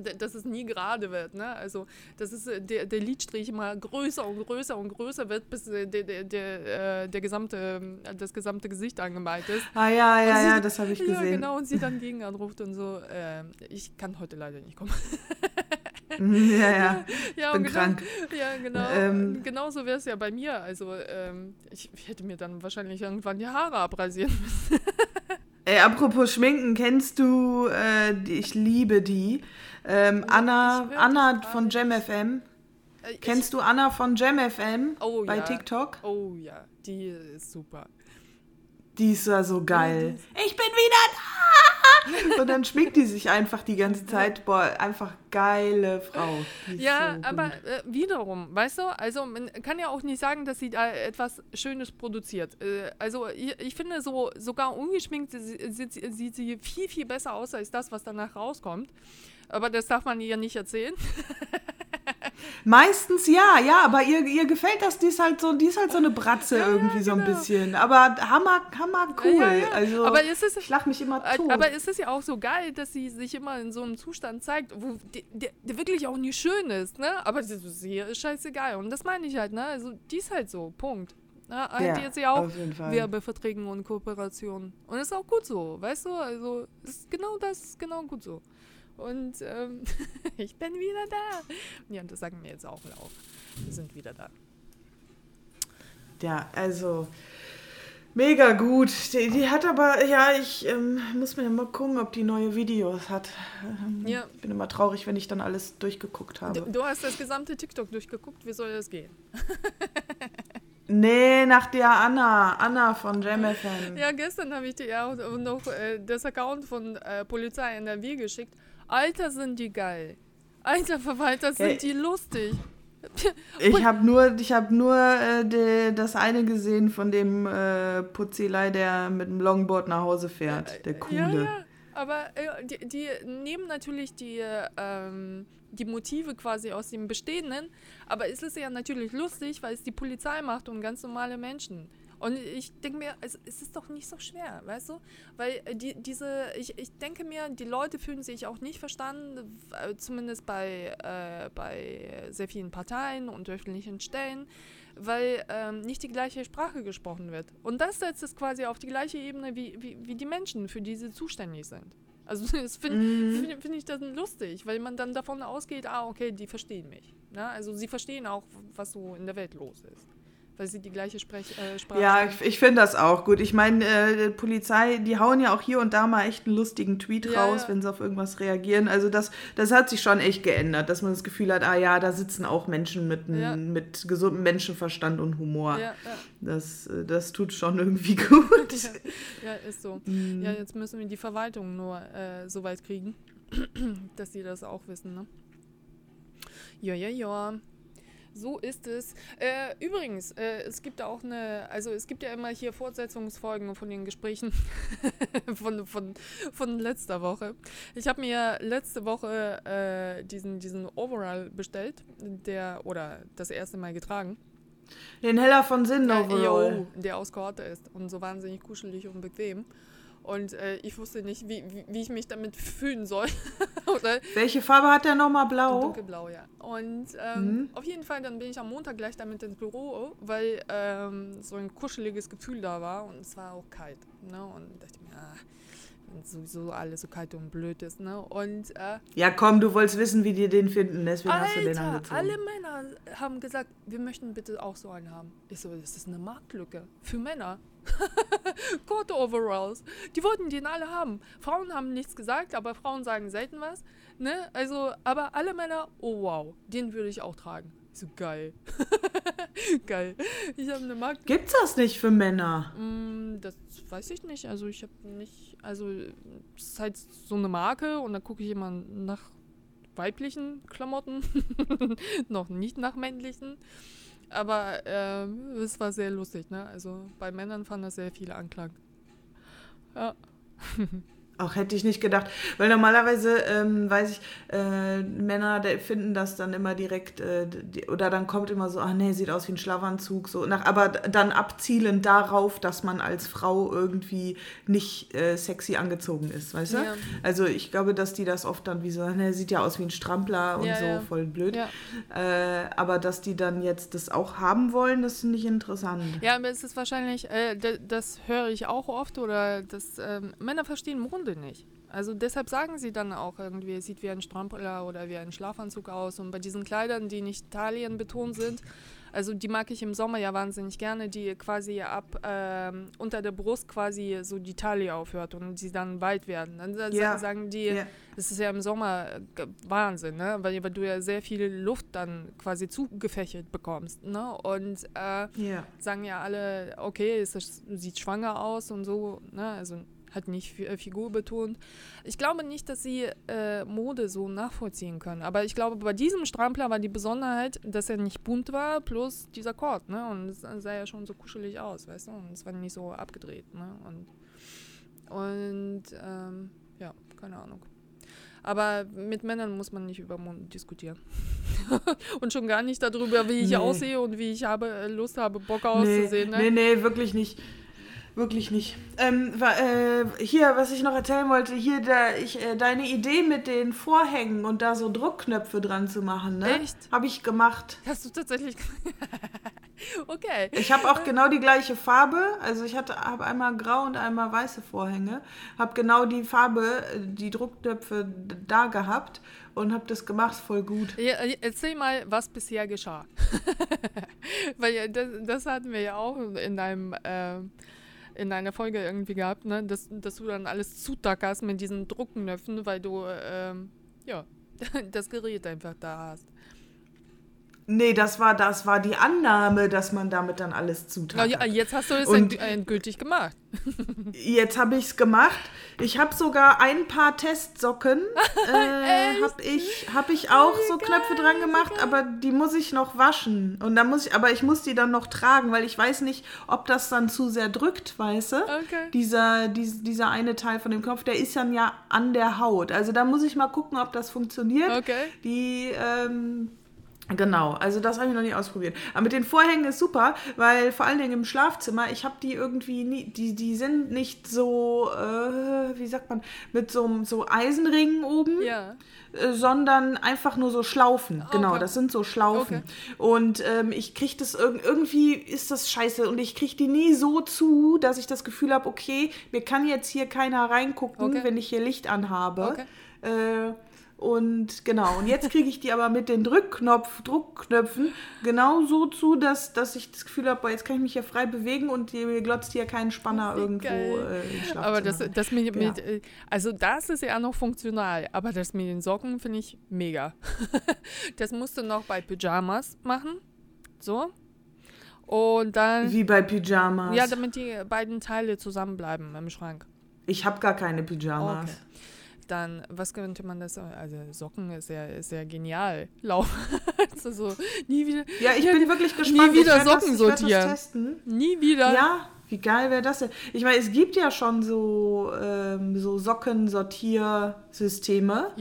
dass es nie gerade wird. Ne? Also, dass es, äh, der, der Lidstrich immer größer und größer und größer wird, bis der, der, der, äh, der gesamte, das gesamte Gesicht angemalt ist. Ah ja, ja, sie, ja, das habe ich *laughs* gesehen. Ja, genau, und sie dann gegen anruft und so, äh, ich kann heute leider nicht kommen. *laughs* ja, ja, *laughs* ja bin genau, krank. Ja, genau. Ähm, genauso wäre es ja bei mir. Also, ähm, ich, ich hätte mir dann wahrscheinlich irgendwann die Haare abrasieren müssen. Ey, apropos Schminken, kennst du, äh, ich liebe die, ähm, Anna, Anna von JamFM. Äh, kennst du Anna von JamFM oh, bei ja. TikTok? Oh ja, die ist super. Die ist ja so geil. ich bin wieder da! Und dann schminkt die sich einfach die ganze Zeit. Boah, einfach geile Frau. Ja, so aber äh, wiederum, weißt du, also man kann ja auch nicht sagen, dass sie da etwas Schönes produziert. Äh, also ich, ich, finde so, sogar ungeschminkt sieht, sieht sie viel, viel besser aus als das, was danach rauskommt. Aber das darf man ihr nicht erzählen. *laughs* Meistens ja, ja, aber ihr, ihr gefällt das, die ist halt so, die ist halt so eine Bratze ja, irgendwie ja, so ein genau. bisschen. Aber hammer, hammer cool. Ja, also aber ist es, ich lach mich immer tot. Aber ist es ja auch so geil, dass sie sich immer in so einem Zustand zeigt, wo der, der wirklich auch nicht schön ist, ne? Aber sie ist scheißegal. Und das meine ich halt, ne? Also die ist halt so, Punkt. Na, halt ja, jetzt ja auch Werbeverträgen und Kooperationen. Und ist auch gut so, weißt du? Also ist genau das, ist genau gut so. Und ähm, *laughs* ich bin wieder da. Ja, und das sagen wir jetzt auch laut. Wir sind wieder da. Ja, also mega gut. Die, die hat aber, ja, ich ähm, muss mir mal gucken, ob die neue Videos hat. Ähm, ja. Ich bin immer traurig, wenn ich dann alles durchgeguckt habe. Du, du hast das gesamte TikTok durchgeguckt. Wie soll das gehen? *laughs* Nee, nach der Anna, Anna von JamFM. Ja, gestern habe ich dir auch noch äh, das Account von äh, Polizei NRW geschickt. Alter, sind die geil. Alter Verwalter, sind hey. die lustig. Ich habe nur, ich hab nur äh, de, das eine gesehen von dem äh, Putzilei, der mit dem Longboard nach Hause fährt. Der coole. Ja, ja. Aber äh, die, die, nehmen natürlich die, ähm, die Motive quasi aus dem Bestehenden. Aber es ist ja natürlich lustig, weil es die Polizei macht und ganz normale Menschen. Und ich denke mir, also, es ist doch nicht so schwer, weißt du? Weil äh, die, diese, ich, ich denke mir, die Leute fühlen sich auch nicht verstanden, äh, zumindest bei, äh, bei sehr vielen Parteien und öffentlichen Stellen, weil ähm, nicht die gleiche Sprache gesprochen wird. Und das setzt es quasi auf die gleiche Ebene, wie, wie, wie die Menschen, für die sie zuständig sind. Also *laughs* das finde Mhm. find, find ich das lustig, weil man dann davon ausgeht, ah, okay, die verstehen mich. Ne? Also sie verstehen auch, was so in der Welt los ist. Weil sie die gleiche Sprech äh, Sprache Ja, ich, ich finde das auch gut. Ich meine, äh, die Polizei, die hauen ja auch hier und da mal echt einen lustigen Tweet Ja, raus, ja. wenn sie auf irgendwas reagieren. Also das, das hat sich schon echt geändert, dass man das Gefühl hat, ah ja, da sitzen auch Menschen mit, Ja. mit gesundem Menschenverstand und Humor. Das, äh, das tut schon irgendwie *laughs* gut. ja, ist so. Mhm. Ja, jetzt müssen wir die Verwaltung nur äh, so weit kriegen, *clears throat* dass sie das auch wissen, ne? Ja, ja, ja. So ist es. Äh, übrigens, äh, es gibt auch eine, also es gibt ja immer hier Fortsetzungsfolgen von den Gesprächen *laughs* von, von, von letzter Woche. Ich habe mir letzte Woche äh, diesen, diesen Overall bestellt, der, oder das erste Mal getragen. Den Heller von Sinn overall. der aus Kohorte ist und so wahnsinnig kuschelig und bequem. Und äh, ich wusste nicht, wie, wie, wie ich mich damit fühlen soll. *laughs* Welche Farbe hat der nochmal? Blau? dunkelblau, ja. Und ähm, Mhm. auf jeden Fall, dann bin ich am Montag gleich damit ins Büro, weil ähm, so ein kuscheliges Gefühl da war und es war auch kalt. Ne? Und dachte mir, ah, wenn sowieso alles so kalt und blöd ist. Ne? Und äh, Ja, komm, du wolltest wissen, wie die den finden, deswegen hast du den Alter, angezogen. alle Männer haben gesagt, wir möchten bitte auch so einen haben. Ich so, das ist eine Marktlücke für Männer. *laughs* Korte Overalls. Die wollten den alle haben. Frauen haben nichts gesagt, aber Frauen sagen selten was. Ne? Also, aber alle Männer, oh wow, den würde ich auch tragen. So, geil. *laughs* geil. Ich habe eine Markt. Gibt's das nicht für Männer? Mm, Das weiß ich nicht. Also ich habe nicht, also es ist halt so eine Marke und da gucke ich immer nach weiblichen Klamotten, *laughs* noch nicht nach männlichen. Aber ähm, es war sehr lustig, ne? Also bei Männern fand das sehr viel Anklang. Ja. *laughs* Auch hätte ich nicht gedacht. Weil normalerweise, ähm, weiß ich, äh, Männer finden das dann immer direkt, äh, die, oder dann kommt immer so, ah nee, sieht aus wie ein Schlafanzug, so nach, aber dann abzielend darauf, dass man als Frau irgendwie nicht äh, sexy angezogen ist, weißt du? Ja. Also ich glaube, dass die das oft dann wie so, ne, sieht ja aus wie ein Strampler und Ja, so, ja. voll blöd. Äh, aber dass die dann jetzt das auch haben wollen, das finde ich interessant. Ja, aber es ist wahrscheinlich, äh, das höre ich auch oft, oder das, ähm, Männer verstehen Mode nicht. Also deshalb sagen sie dann auch irgendwie, es sieht wie ein Strampler oder wie ein Schlafanzug aus. Und bei diesen Kleidern, die nicht talienbetont sind, also die mag ich im Sommer ja wahnsinnig gerne, die quasi ab ähm, unter der Brust quasi so die Taille aufhört und sie dann weit werden. Dann Ja. sagen die, Ja. das ist ja im Sommer äh, Wahnsinn, ne? weil, weil du ja sehr viel Luft dann quasi zugefächelt bekommst. Ne? Und äh, Ja. sagen ja alle, okay, es sieht schwanger aus und so, ne? also hat nicht äh, Figur betont. Ich glaube nicht, dass sie äh, Mode so nachvollziehen können, aber ich glaube, bei diesem Strampler war die Besonderheit, dass er nicht bunt war, plus dieser Kord, ne? und es sah ja schon so kuschelig aus, weißt du, und es war nicht so abgedreht, ne? und, und ähm, ja, keine Ahnung. Aber mit Männern muss man nicht über Mode diskutieren. *laughs* und schon gar nicht darüber, wie ich Nee. aussehe und wie ich habe äh, Lust habe, Bock Nee, auszusehen. Ne? nee, nee, wirklich nicht. Wirklich nicht. Ähm, äh, hier, was ich noch erzählen wollte, hier da, ich, äh, deine Idee mit den Vorhängen und da so Druckknöpfe dran zu machen, ne? Echt? Habe ich gemacht. Hast du tatsächlich. *laughs* okay. Ich habe auch genau die gleiche Farbe. Also ich hatte habe einmal grau und einmal weiße Vorhänge. Habe genau die Farbe, äh, die Druckknöpfe da gehabt und habe das gemacht, voll gut. Ja, äh, erzähl mal, was bisher geschah. *laughs* Weil ja, das, das hatten wir ja auch in einem. ähm, in einer Folge irgendwie gehabt, ne? dass, dass du dann alles zutackerst mit diesen Druckknöpfen, weil du ähm, ja *laughs* das Gerät einfach da hast. Nee, das war, das war die Annahme, dass man damit dann alles zutackert. ja, jetzt hast du es endgültig gemacht. *laughs* Jetzt habe ich es gemacht. Ich habe sogar ein paar Testsocken. *laughs* Äh, habe ich, hab ich auch so Knöpfe dran gemacht, aber die muss ich noch waschen. Und dann muss ich, aber ich muss die dann noch tragen, weil ich weiß nicht, ob das dann zu sehr drückt, weißt du? Okay. Dieser, dies, dieser eine Teil von dem Knopf, der ist dann ja an der Haut. Also da muss ich mal gucken, ob das funktioniert. Okay. Die, ähm, Genau, also das habe ich noch nie ausprobiert. Aber mit den Vorhängen ist super, weil vor allen Dingen im Schlafzimmer, ich habe die irgendwie nie, die, die sind nicht so, äh, wie sagt man, mit so, so Eisenringen oben, Ja. äh, sondern einfach nur so Schlaufen. Genau, Okay. das sind so Schlaufen. Und ähm, ich kriege das irg irgendwie, ist das scheiße und ich kriege die nie so zu, dass ich das Gefühl habe, okay, mir kann jetzt hier keiner reingucken, Okay. wenn ich hier Licht anhabe. Okay. Äh, und genau, und jetzt kriege ich die aber mit den Drückknopf, Druckknöpfen genau so zu, dass, dass ich das Gefühl habe, boah, jetzt kann ich mich hier frei bewegen und die, glotzt hier kein Spanner irgendwo äh. Aber das, das mit, Ja. mit äh, also das ist ja noch funktional, aber das mit den Socken finde ich mega. *laughs* das musst du noch bei Pyjamas machen, so. Und dann, Wie bei Pyjamas. ja, damit die beiden Teile zusammenbleiben im Schrank. ich habe gar keine Pyjamas. Okay. Dann, was könnte man das, also Socken ist ja, ist ja genial. Lauf, *laughs* also so, nie wieder, Ja, ich bin wirklich *laughs* gespannt. wieder ich werd Socken das, sortieren. Nie wieder. Ja, wie geil wäre das denn? Ich meine, es gibt ja schon so, ähm, so Sockensortiersysteme,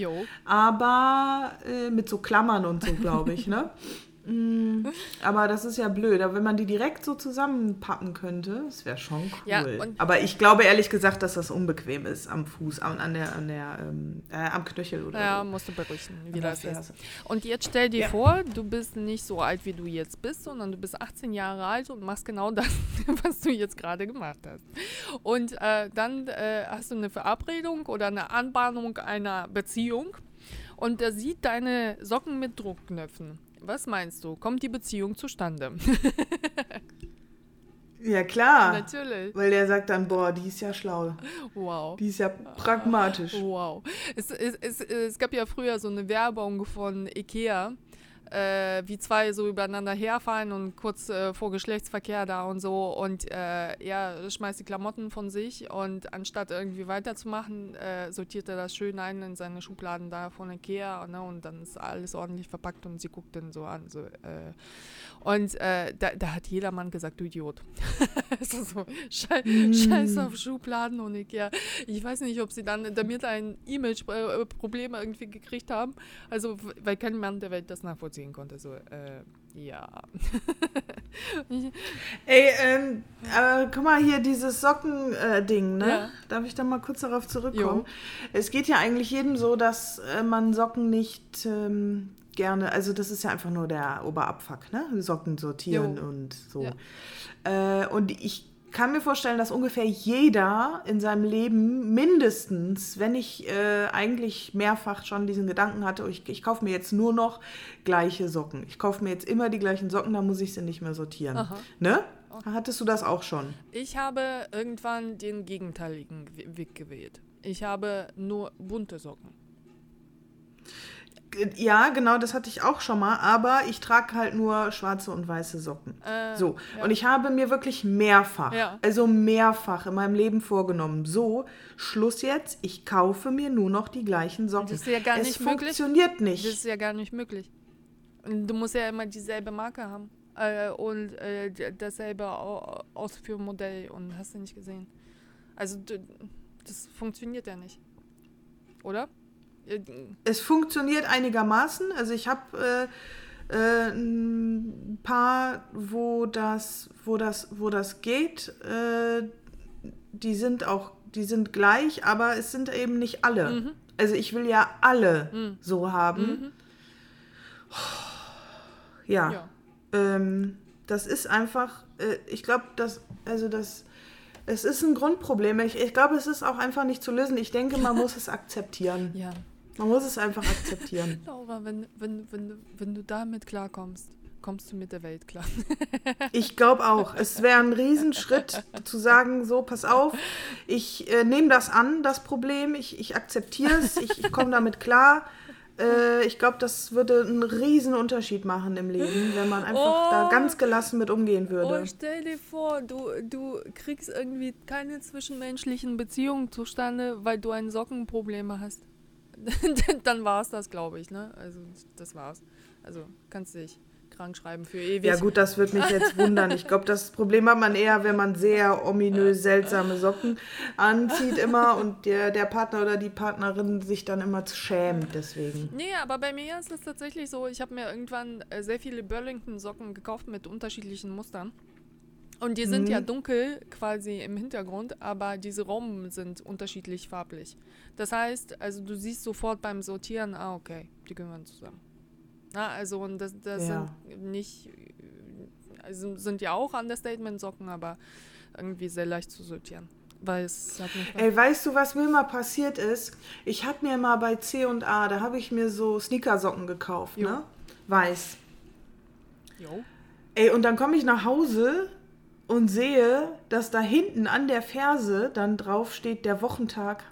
aber äh, mit so Klammern und so, glaube ich, ne? *laughs* Mm, aber das ist ja blöd. Aber wenn man die direkt so zusammenpappen könnte, das wäre schon cool. Ja, aber ich glaube ehrlich gesagt, dass das unbequem ist am Fuß, an, an der, an der, ähm, äh, am Knöchel oder Ja, so. musst du berichten, wie das ist. Und jetzt stell dir Ja. vor, du bist nicht so alt, wie du jetzt bist, sondern du bist 18 Jahre alt und machst genau das, *laughs* was du jetzt gerade gemacht hast. Und äh, dann äh, hast du eine Verabredung oder eine Anbahnung einer Beziehung und der sieht deine Socken mit Druckknöpfen. Was meinst du? Kommt die Beziehung zustande? *laughs* Ja, klar. Natürlich. Weil der sagt dann, boah, die ist ja schlau. Wow. Die ist ja pragmatisch. Wow. Es, es, es, es gab ja früher so eine Werbung von Ikea, äh, wie zwei so übereinander herfahren und kurz äh, vor Geschlechtsverkehr da und so und äh, er schmeißt die Klamotten von sich und anstatt irgendwie weiterzumachen, äh, sortiert er das schön ein in seine Schubladen da von Ikea ne, und dann ist alles ordentlich verpackt und sie guckt dann so an. So, äh, und äh, da, da hat jeder Mann gesagt, du Idiot. *laughs* so, schei Scheiß auf Schubladen und Ikea. Ich weiß nicht, ob sie dann damit ein Image-Problem irgendwie gekrieft haben. Also, weil kein Mann der Welt das nachvollziehen konnte. So, äh, ja. *laughs* Ey, ähm, aber guck mal hier, dieses Socken-Ding, ne? Ja. Darf ich da mal kurz darauf zurückkommen? Jo. Es geht ja eigentlich jedem so, dass äh, man Socken nicht ähm, gerne, also das ist ja einfach nur der Oberabfuck, ne? Socken sortieren Jo. und so. Ja. Äh, und ich kann mir vorstellen, dass ungefähr jeder in seinem Leben mindestens, wenn ich äh, eigentlich mehrfach schon diesen Gedanken hatte, ich, ich kaufe mir jetzt nur noch gleiche Socken. Ich kaufe mir jetzt immer die gleichen Socken, dann muss ich sie nicht mehr sortieren. Aha. Ne? Hattest du das auch schon? Ich habe irgendwann den gegenteiligen Weg gewählt. Ich habe nur bunte Socken. Ja, genau, das hatte ich auch schon mal, aber ich trage halt nur schwarze und weiße Socken. Äh, So, ja. und ich habe mir wirklich mehrfach, Ja. also mehrfach in meinem Leben vorgenommen, so, Schluss jetzt, ich kaufe mir nur noch die gleichen Socken. Das ist ja gar es nicht möglich. funktioniert nicht. Das ist ja gar nicht möglich. Und Du musst ja immer dieselbe Marke haben. Äh, und äh, dasselbe Au- Ausführmodell und hast du nicht gesehen. Also das funktioniert ja nicht. Oder? Es funktioniert einigermaßen. Also ich habe äh, äh, ein paar, wo das, wo das, wo das geht. Äh, die sind auch, die sind gleich, aber es sind eben nicht alle. Mhm. Also ich will ja alle Mhm. so haben. Mhm. Ja. Ja. Ähm, das ist einfach, äh, ich glaube, dass, also das, es ist ein Grundproblem. Ich, ich glaube, es ist auch einfach nicht zu lösen. Ich denke, man *laughs* muss es akzeptieren. Ja. Man muss es einfach akzeptieren. *laughs* Laura, wenn, wenn, wenn, du- wenn du damit klarkommst, kommst du mit der Welt klar. *laughs* Ich glaube auch. Es wäre ein Riesenschritt zu sagen, so, pass auf, ich äh, nehme das an, das Problem, ich, ich akzeptiere es, ich, ich komme damit klar. Äh, ich glaube, das würde einen riesen Unterschied machen im Leben, wenn man einfach Oh. da ganz gelassen mit umgehen würde. Oh, stell dir vor, du, du kriegst irgendwie keine zwischenmenschlichen Beziehungen zustande, weil du ein Sockenproblem hast. *laughs* Dann war es das, glaube ich, ne? Also, das war's. Also, kannst dich krank schreiben für ewig. Ja gut, das würde mich jetzt wundern. Ich glaube, das Problem hat man eher, wenn man sehr ominös seltsame Socken anzieht immer und der, der Partner oder die Partnerin sich dann immer schämt deswegen. Nee, aber bei mir ist es tatsächlich so, ich habe mir irgendwann äh, sehr viele Burlington-Socken gekauft mit unterschiedlichen Mustern. Und die sind Mhm. ja dunkel quasi im Hintergrund, aber diese Romben sind unterschiedlich farblich. Das heißt, also du siehst sofort beim Sortieren, ah, okay, die gehören zusammen. Na, also und das, das Ja. sind nicht, also sind ja auch Understatement-Socken, aber irgendwie sehr leicht zu sortieren. Weil es hat nicht Ey, weißt du, was mir mal passiert ist? Ich habe mir mal bei C&A, da habe ich mir so Sneakersocken gekauft, Jo. ne? Weiß. Jo. Ey, und dann komme ich nach Hause und sehe, dass da hinten an der Ferse dann drauf steht der Wochentag.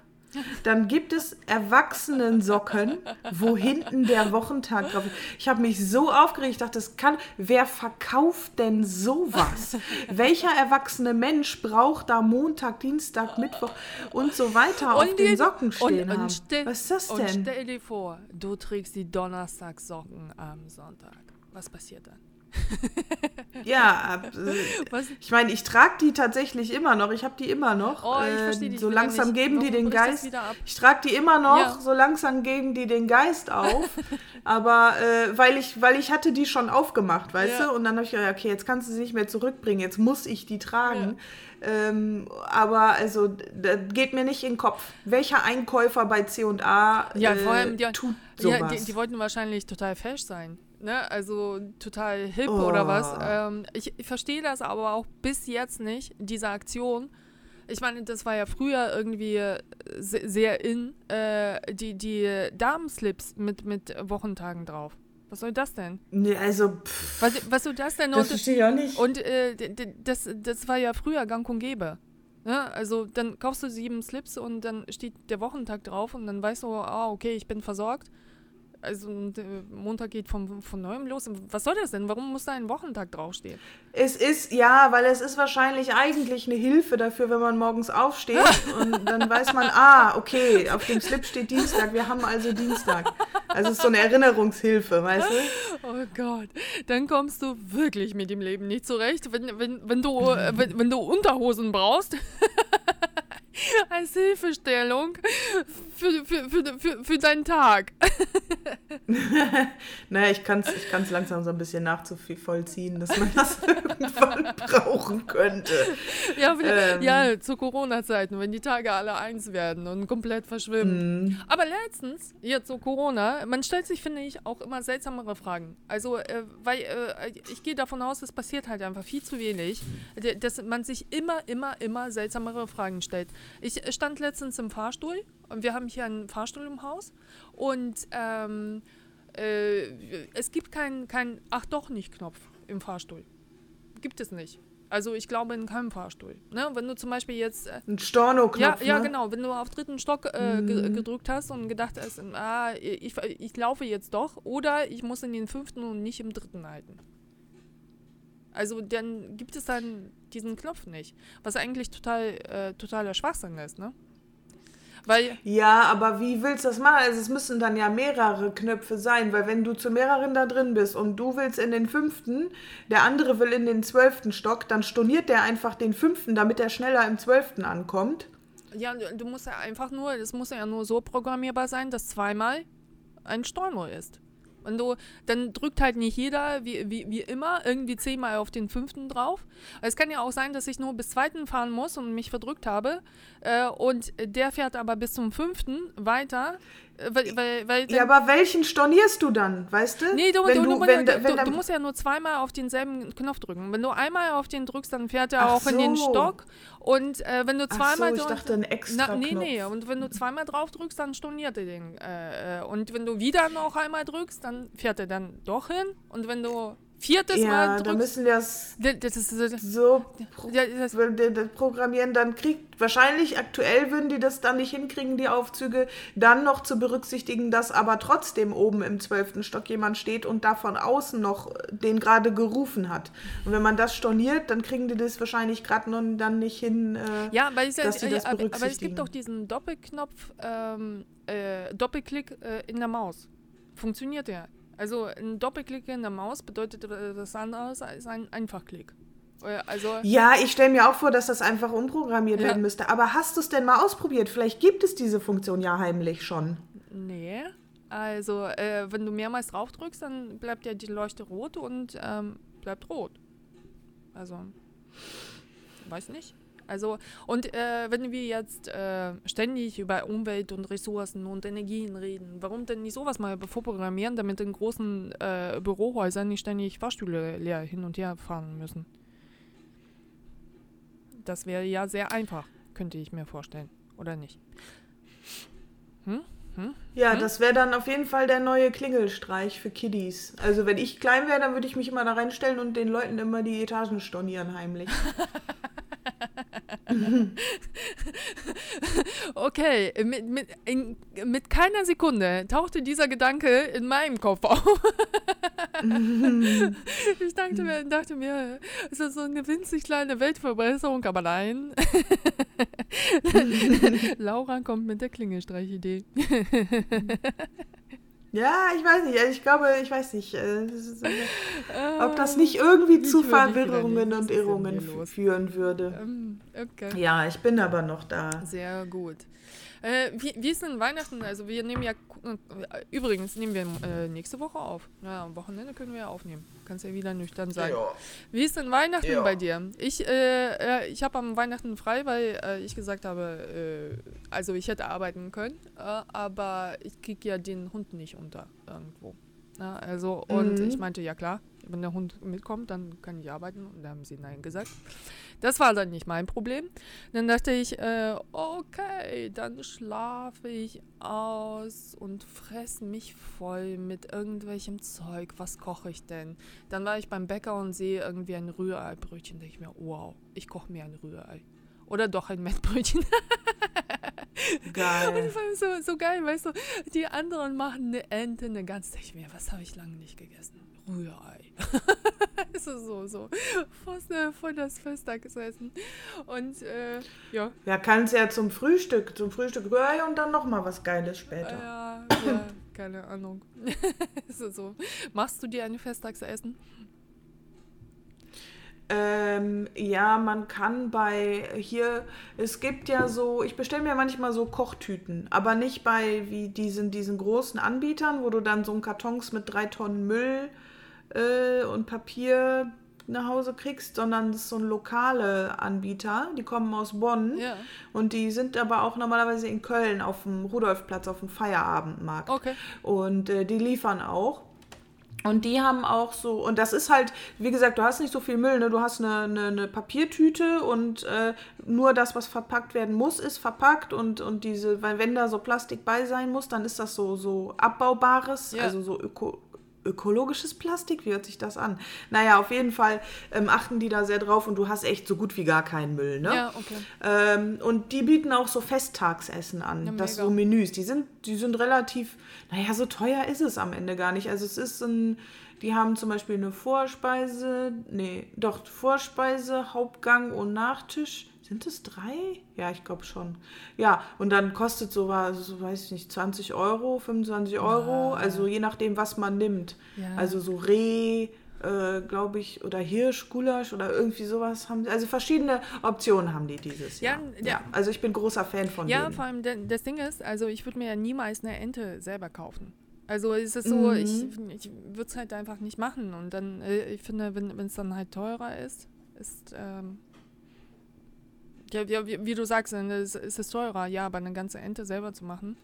Dann gibt es Erwachsenensocken, wo hinten der Wochentag drauf ist. Ich habe mich so aufgeregt, ich dachte, das kann, wer verkauft denn sowas? Welcher erwachsene Mensch braucht da Montag, Dienstag, Mittwoch und so weiter auf den die- Socken stehen und, und stell, Was ist das Und denn? stell dir vor, du trägst die Donnerstagssocken am Sonntag. Was passiert dann? *laughs* Ja, äh, ich meine, ich trage die tatsächlich immer noch. Ich habe die immer noch. Oh, ich Äh, verstehe dich So langsam nicht. geben die Warum den bricht das Geist. Ich trage die immer noch. Ja. So langsam geben die den Geist auf. *laughs* Aber äh, weil ich, weil ich hatte die schon aufgemacht, weißt Ja. du? Und dann habe ich gedacht, okay, jetzt kannst du sie nicht mehr zurückbringen. Jetzt muss ich die tragen. Ähm, aber also, das geht mir nicht in den Kopf. Welcher Einkäufer bei C&A Ja, äh, vor allem, die, tut sowas? ja, die, die wollten wahrscheinlich total fesch sein. Ne? Also total hip Oh. oder was. Ähm, ich ich verstehe das aber auch bis jetzt nicht, diese Aktion. Ich meine, das war ja früher irgendwie äh, se- sehr in, äh, die, die Damenslips mit, mit Wochentagen drauf. Was soll das denn? nee, also, pff, Was, was soll das denn? das Und- verstehe ich auch nicht. Und äh, das, das war ja früher gang und gäbe. Ne? Also dann kaufst du sieben Slips und dann steht der Wochentag drauf und dann weißt du, ah, okay, ich bin versorgt. Also und, äh, Montag geht von, von neuem los. Was soll das denn? Warum muss da ein Wochentag draufstehen? Es ist, ja, weil es ist wahrscheinlich eigentlich eine Hilfe dafür, wenn man morgens aufsteht *laughs* und dann weiß man, ah, okay, auf dem Slip steht Dienstag, wir haben also Dienstag. Also es ist so eine Erinnerungshilfe, weißt du? Oh Gott, dann kommst du wirklich mit dem Leben nicht zurecht, wenn, wenn, wenn, du, äh, wenn, wenn du Unterhosen brauchst. *laughs* Als Hilfestellung für, für, für, für, für deinen Tag. *laughs* Naja, ich kann es ich kann's langsam so ein bisschen nachzuvollziehen, dass man das *laughs* irgendwann brauchen könnte. Ja, Ähm. ja zu Corona-Zeiten, wenn die Tage alle eins werden und komplett verschwimmen. Mhm. Aber letztens, hier zu Corona, man stellt sich, finde ich, auch immer seltsamere Fragen. Also, äh, weil äh, ich gehe davon aus, es passiert halt einfach viel zu wenig, dass man sich immer, immer, immer seltsamere Fragen stellt. Ich stand letztens im Fahrstuhl und wir haben hier einen Fahrstuhl im Haus und ähm, äh, es gibt keinen kein Ach doch nicht Knopf im Fahrstuhl. Gibt es nicht. Also ich glaube in keinem Fahrstuhl. Ne? Wenn du zum Beispiel jetzt äh, Ein Storno-Knopf, ja, ja, ne? genau. Wenn du auf dritten Stock äh, Mhm. gedrückt hast und gedacht hast, ah, ich, ich laufe jetzt doch oder ich muss in den fünften und nicht im dritten halten. Also dann gibt es dann diesen Knopf nicht. Was eigentlich total äh, totaler Schwachsinn ist, ne? Weil, Ja, aber wie willst du das machen? Also es müssen dann ja mehrere Knöpfe sein, weil wenn du zu mehreren da drin bist und du willst in den fünften, der andere will in den zwölften Stock, dann storniert der einfach den fünften, damit er schneller im zwölften ankommt. ja, du, musst ja einfach nur, das muss ja nur so programmierbar sein, dass zweimal ein Storno ist. Und du, dann drückt halt nicht jeder, wie, wie, wie immer, irgendwie zehnmal auf den fünften drauf. Es kann ja auch sein, dass ich nur bis zweiten fahren muss und mich verdrückt habe. Äh, und der fährt aber bis zum fünften weiter. Weil, weil, weil Ja, aber welchen stornierst du dann, weißt du? Nee, du, wenn du, du, wenn, wenn du, du musst ja nur zweimal auf denselben Knopf drücken. Wenn du einmal auf den drückst, dann fährt er Ach auch in den so. Stock. Und äh, wenn du Ach zweimal so, ich dachte, ein extra Na, nee, Knopf. nee. Und wenn du zweimal drauf drückst, dann storniert er den. Äh, äh, und wenn du wieder noch einmal drückst, dann fährt er dann doch hin. Und wenn du viertes ja, Mal da drückst. müssen wir es Das, das ist, das, so pro ja, das, programmieren, dann kriegt wahrscheinlich aktuell würden die das dann nicht hinkriegen, die Aufzüge, dann noch zu berücksichtigen, dass aber trotzdem oben im zwölften Stock jemand steht und da von außen noch den gerade gerufen hat. Und wenn man das storniert, dann kriegen die das wahrscheinlich gerade noch dann nicht hin. Äh, ja, weil es, dass die das aber, aber es berücksichtigen. gibt doch diesen Doppelknopf, ähm, äh, Doppelklick äh, in der Maus. Funktioniert der? Also ein Doppelklick in der Maus bedeutet das anderes als ein Einfachklick. Äh, Also, Ja, ich stelle mir auch vor, dass das einfach umprogrammiert Ja. werden müsste. Aber hast du es denn mal ausprobiert? Vielleicht gibt es diese Funktion ja heimlich schon. nee. Also, äh, wenn du mehrmals drauf drückst, dann bleibt ja die Leuchte rot und ähm, bleibt rot. Also, weiß nicht. Also, und äh, wenn wir jetzt äh, ständig über Umwelt und Ressourcen und Energien reden, warum denn nicht sowas mal vorprogrammieren, damit in großen äh, Bürohäusern nicht ständig Fahrstühle leer hin und her fahren müssen? Das wäre ja sehr einfach, könnte ich mir vorstellen. Oder nicht? Ja, das wäre dann auf jeden Fall der neue Klingelstreich für Kiddies. Also wenn ich klein wäre, dann würde ich mich immer da reinstellen und den Leuten immer die Etagen stornieren heimlich. *laughs* *laughs* Okay, mit, mit, in, mit keiner Sekunde tauchte dieser Gedanke in meinem Kopf auf. *laughs* ich dachte mir, dachte mir, es ist so eine winzig kleine Weltverbesserung, aber nein. *laughs* Laura kommt mit der Klingelstreich-Idee. Ja, ich weiß nicht. Also ich glaube, ich weiß nicht, äh, äh, ob das nicht irgendwie ich zu Verwirrungen nicht. Und Irrungen führen würde. Ähm, okay. Ja, ich bin aber noch da. Sehr gut. Äh, wie, wie ist denn Weihnachten? Also wir nehmen ja, äh, übrigens nehmen wir äh, nächste Woche auf. Ja, am Wochenende können wir ja aufnehmen. Kannst ja wieder nüchtern sein. Wie ist denn Weihnachten Ja. bei dir? Ich, äh, äh, ich habe am Weihnachten frei, weil äh, ich gesagt habe, äh, also ich hätte arbeiten können, äh, aber ich kriege ja den Hund nicht unter irgendwo. Ja, also, und Mhm. ich meinte, ja klar, wenn der Hund mitkommt, dann kann ich arbeiten. Und da haben sie Nein gesagt. Das war dann nicht mein Problem. Dann dachte ich, äh, okay, dann schlafe ich aus und fresse mich voll mit irgendwelchem Zeug. Was koche ich denn? Dann war ich beim Bäcker und sehe irgendwie ein Rührei-Brötchen. Da ich mir, wow, ich koche mir ein Rührei. Oder doch ein Mettbrötchen. *laughs* Und Geil. das war so, so geil, weißt du, die anderen machen eine Ente, eine denk ich mir, was habe ich lange nicht gegessen? Rührei. *laughs* Es ist so, so. Fast, voll das Festtagsessen. Und äh, ja, Ja, kannst ja zum Frühstück, zum Frühstück Rührei und dann nochmal was Geiles später. ja, ja, keine Ahnung. *laughs* Es ist so. Machst du dir ein Festtagsessen? Ähm, ja, man kann bei hier, es gibt ja so, ich bestelle mir manchmal so Kochtüten, aber nicht bei wie diesen, diesen großen Anbietern, wo du dann so einen Kartons mit drei Tonnen Müll äh, und Papier nach Hause kriegst, sondern das ist so ein lokale Anbieter, die kommen aus Bonn Ja. und die sind aber auch normalerweise in Köln auf dem Rudolfplatz auf dem Feierabendmarkt. Okay. Und äh, die liefern auch. Und die haben auch so, und das ist halt, wie gesagt, du hast nicht so viel Müll, ne? du hast eine, eine, eine Papiertüte und äh, nur das, was verpackt werden muss, ist verpackt und, und diese, weil wenn da so Plastik bei sein muss, dann ist das so, so abbaubares, Ja. also so öko, ökologisches Plastik, wie hört sich das an? Naja, auf jeden Fall ähm, achten die da sehr drauf und du hast echt so gut wie gar keinen Müll, ne? Ja, okay. Ähm, und die bieten auch so Festtagsessen an, Ja, das so Menüs. Die sind, die sind relativ, naja, so teuer ist es am Ende gar nicht. Also es ist ein, die haben zum Beispiel eine Vorspeise, nee, doch Vorspeise, Hauptgang und Nachtisch. Sind es drei? Ja, ich glaube schon. Ja, und dann kostet so, was, so weiß ich nicht, 20 Euro, 25 Euro, also je nachdem, was man nimmt. Ja. Also so Reh, äh, glaube ich, oder Hirsch, Gulasch oder irgendwie sowas haben sie. Also verschiedene Optionen haben die dieses Ja, Jahr. ja. Ja, also ich bin großer Fan von Ja, denen. vor allem das Ding ist, also ich würde mir ja niemals eine Ente selber kaufen. Also es ist so, Mhm. ich, ich würde es halt einfach nicht machen. Und dann, äh, ich finde, wenn es dann halt teurer ist, ist, ähm, ja, wie, wie, du sagst, ist, ist es teurer, ja, aber eine ganze Ente selber zu machen,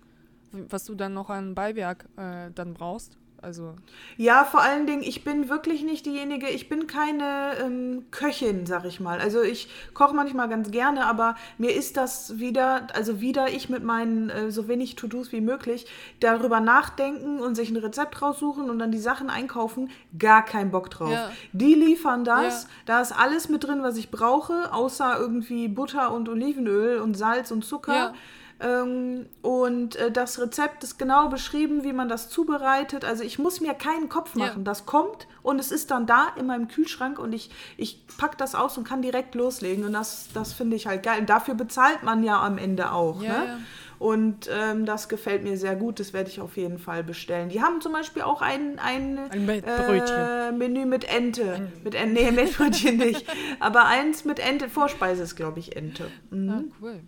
was du dann noch an Beiwerk äh, dann brauchst. Also, Ja, vor allen Dingen, ich bin wirklich nicht diejenige, ich bin keine ähm, Köchin, sag ich mal. Also ich koche manchmal ganz gerne, aber mir ist das wieder, also wieder ich mit meinen äh, so wenig To-Dos wie möglich, darüber nachdenken und sich ein Rezept raussuchen und dann die Sachen einkaufen, gar kein Bock drauf. Ja. Die liefern das, Ja. da ist alles mit drin, was ich brauche, außer irgendwie Butter und Olivenöl und Salz und Zucker. Ja. Ähm, und äh, das Rezept ist genau beschrieben, wie man das zubereitet. Also ich muss mir keinen Kopf Ja. machen. Das kommt und es ist dann da in meinem Kühlschrank und ich, ich pack das aus und kann direkt loslegen. Und das, das finde ich halt geil. Und dafür bezahlt man ja am Ende auch. Ja, ne? ja. Und ähm, das gefällt mir sehr gut. Das werde ich auf jeden Fall bestellen. Die haben zum Beispiel auch ein, ein, Ein äh. Menü mit Ente. Mit Ente. Nee, Mettbrötchen nicht. Aber eins mit Ente. Vorspeise ist, glaube ich, Ente. Mhm. Ah, cool.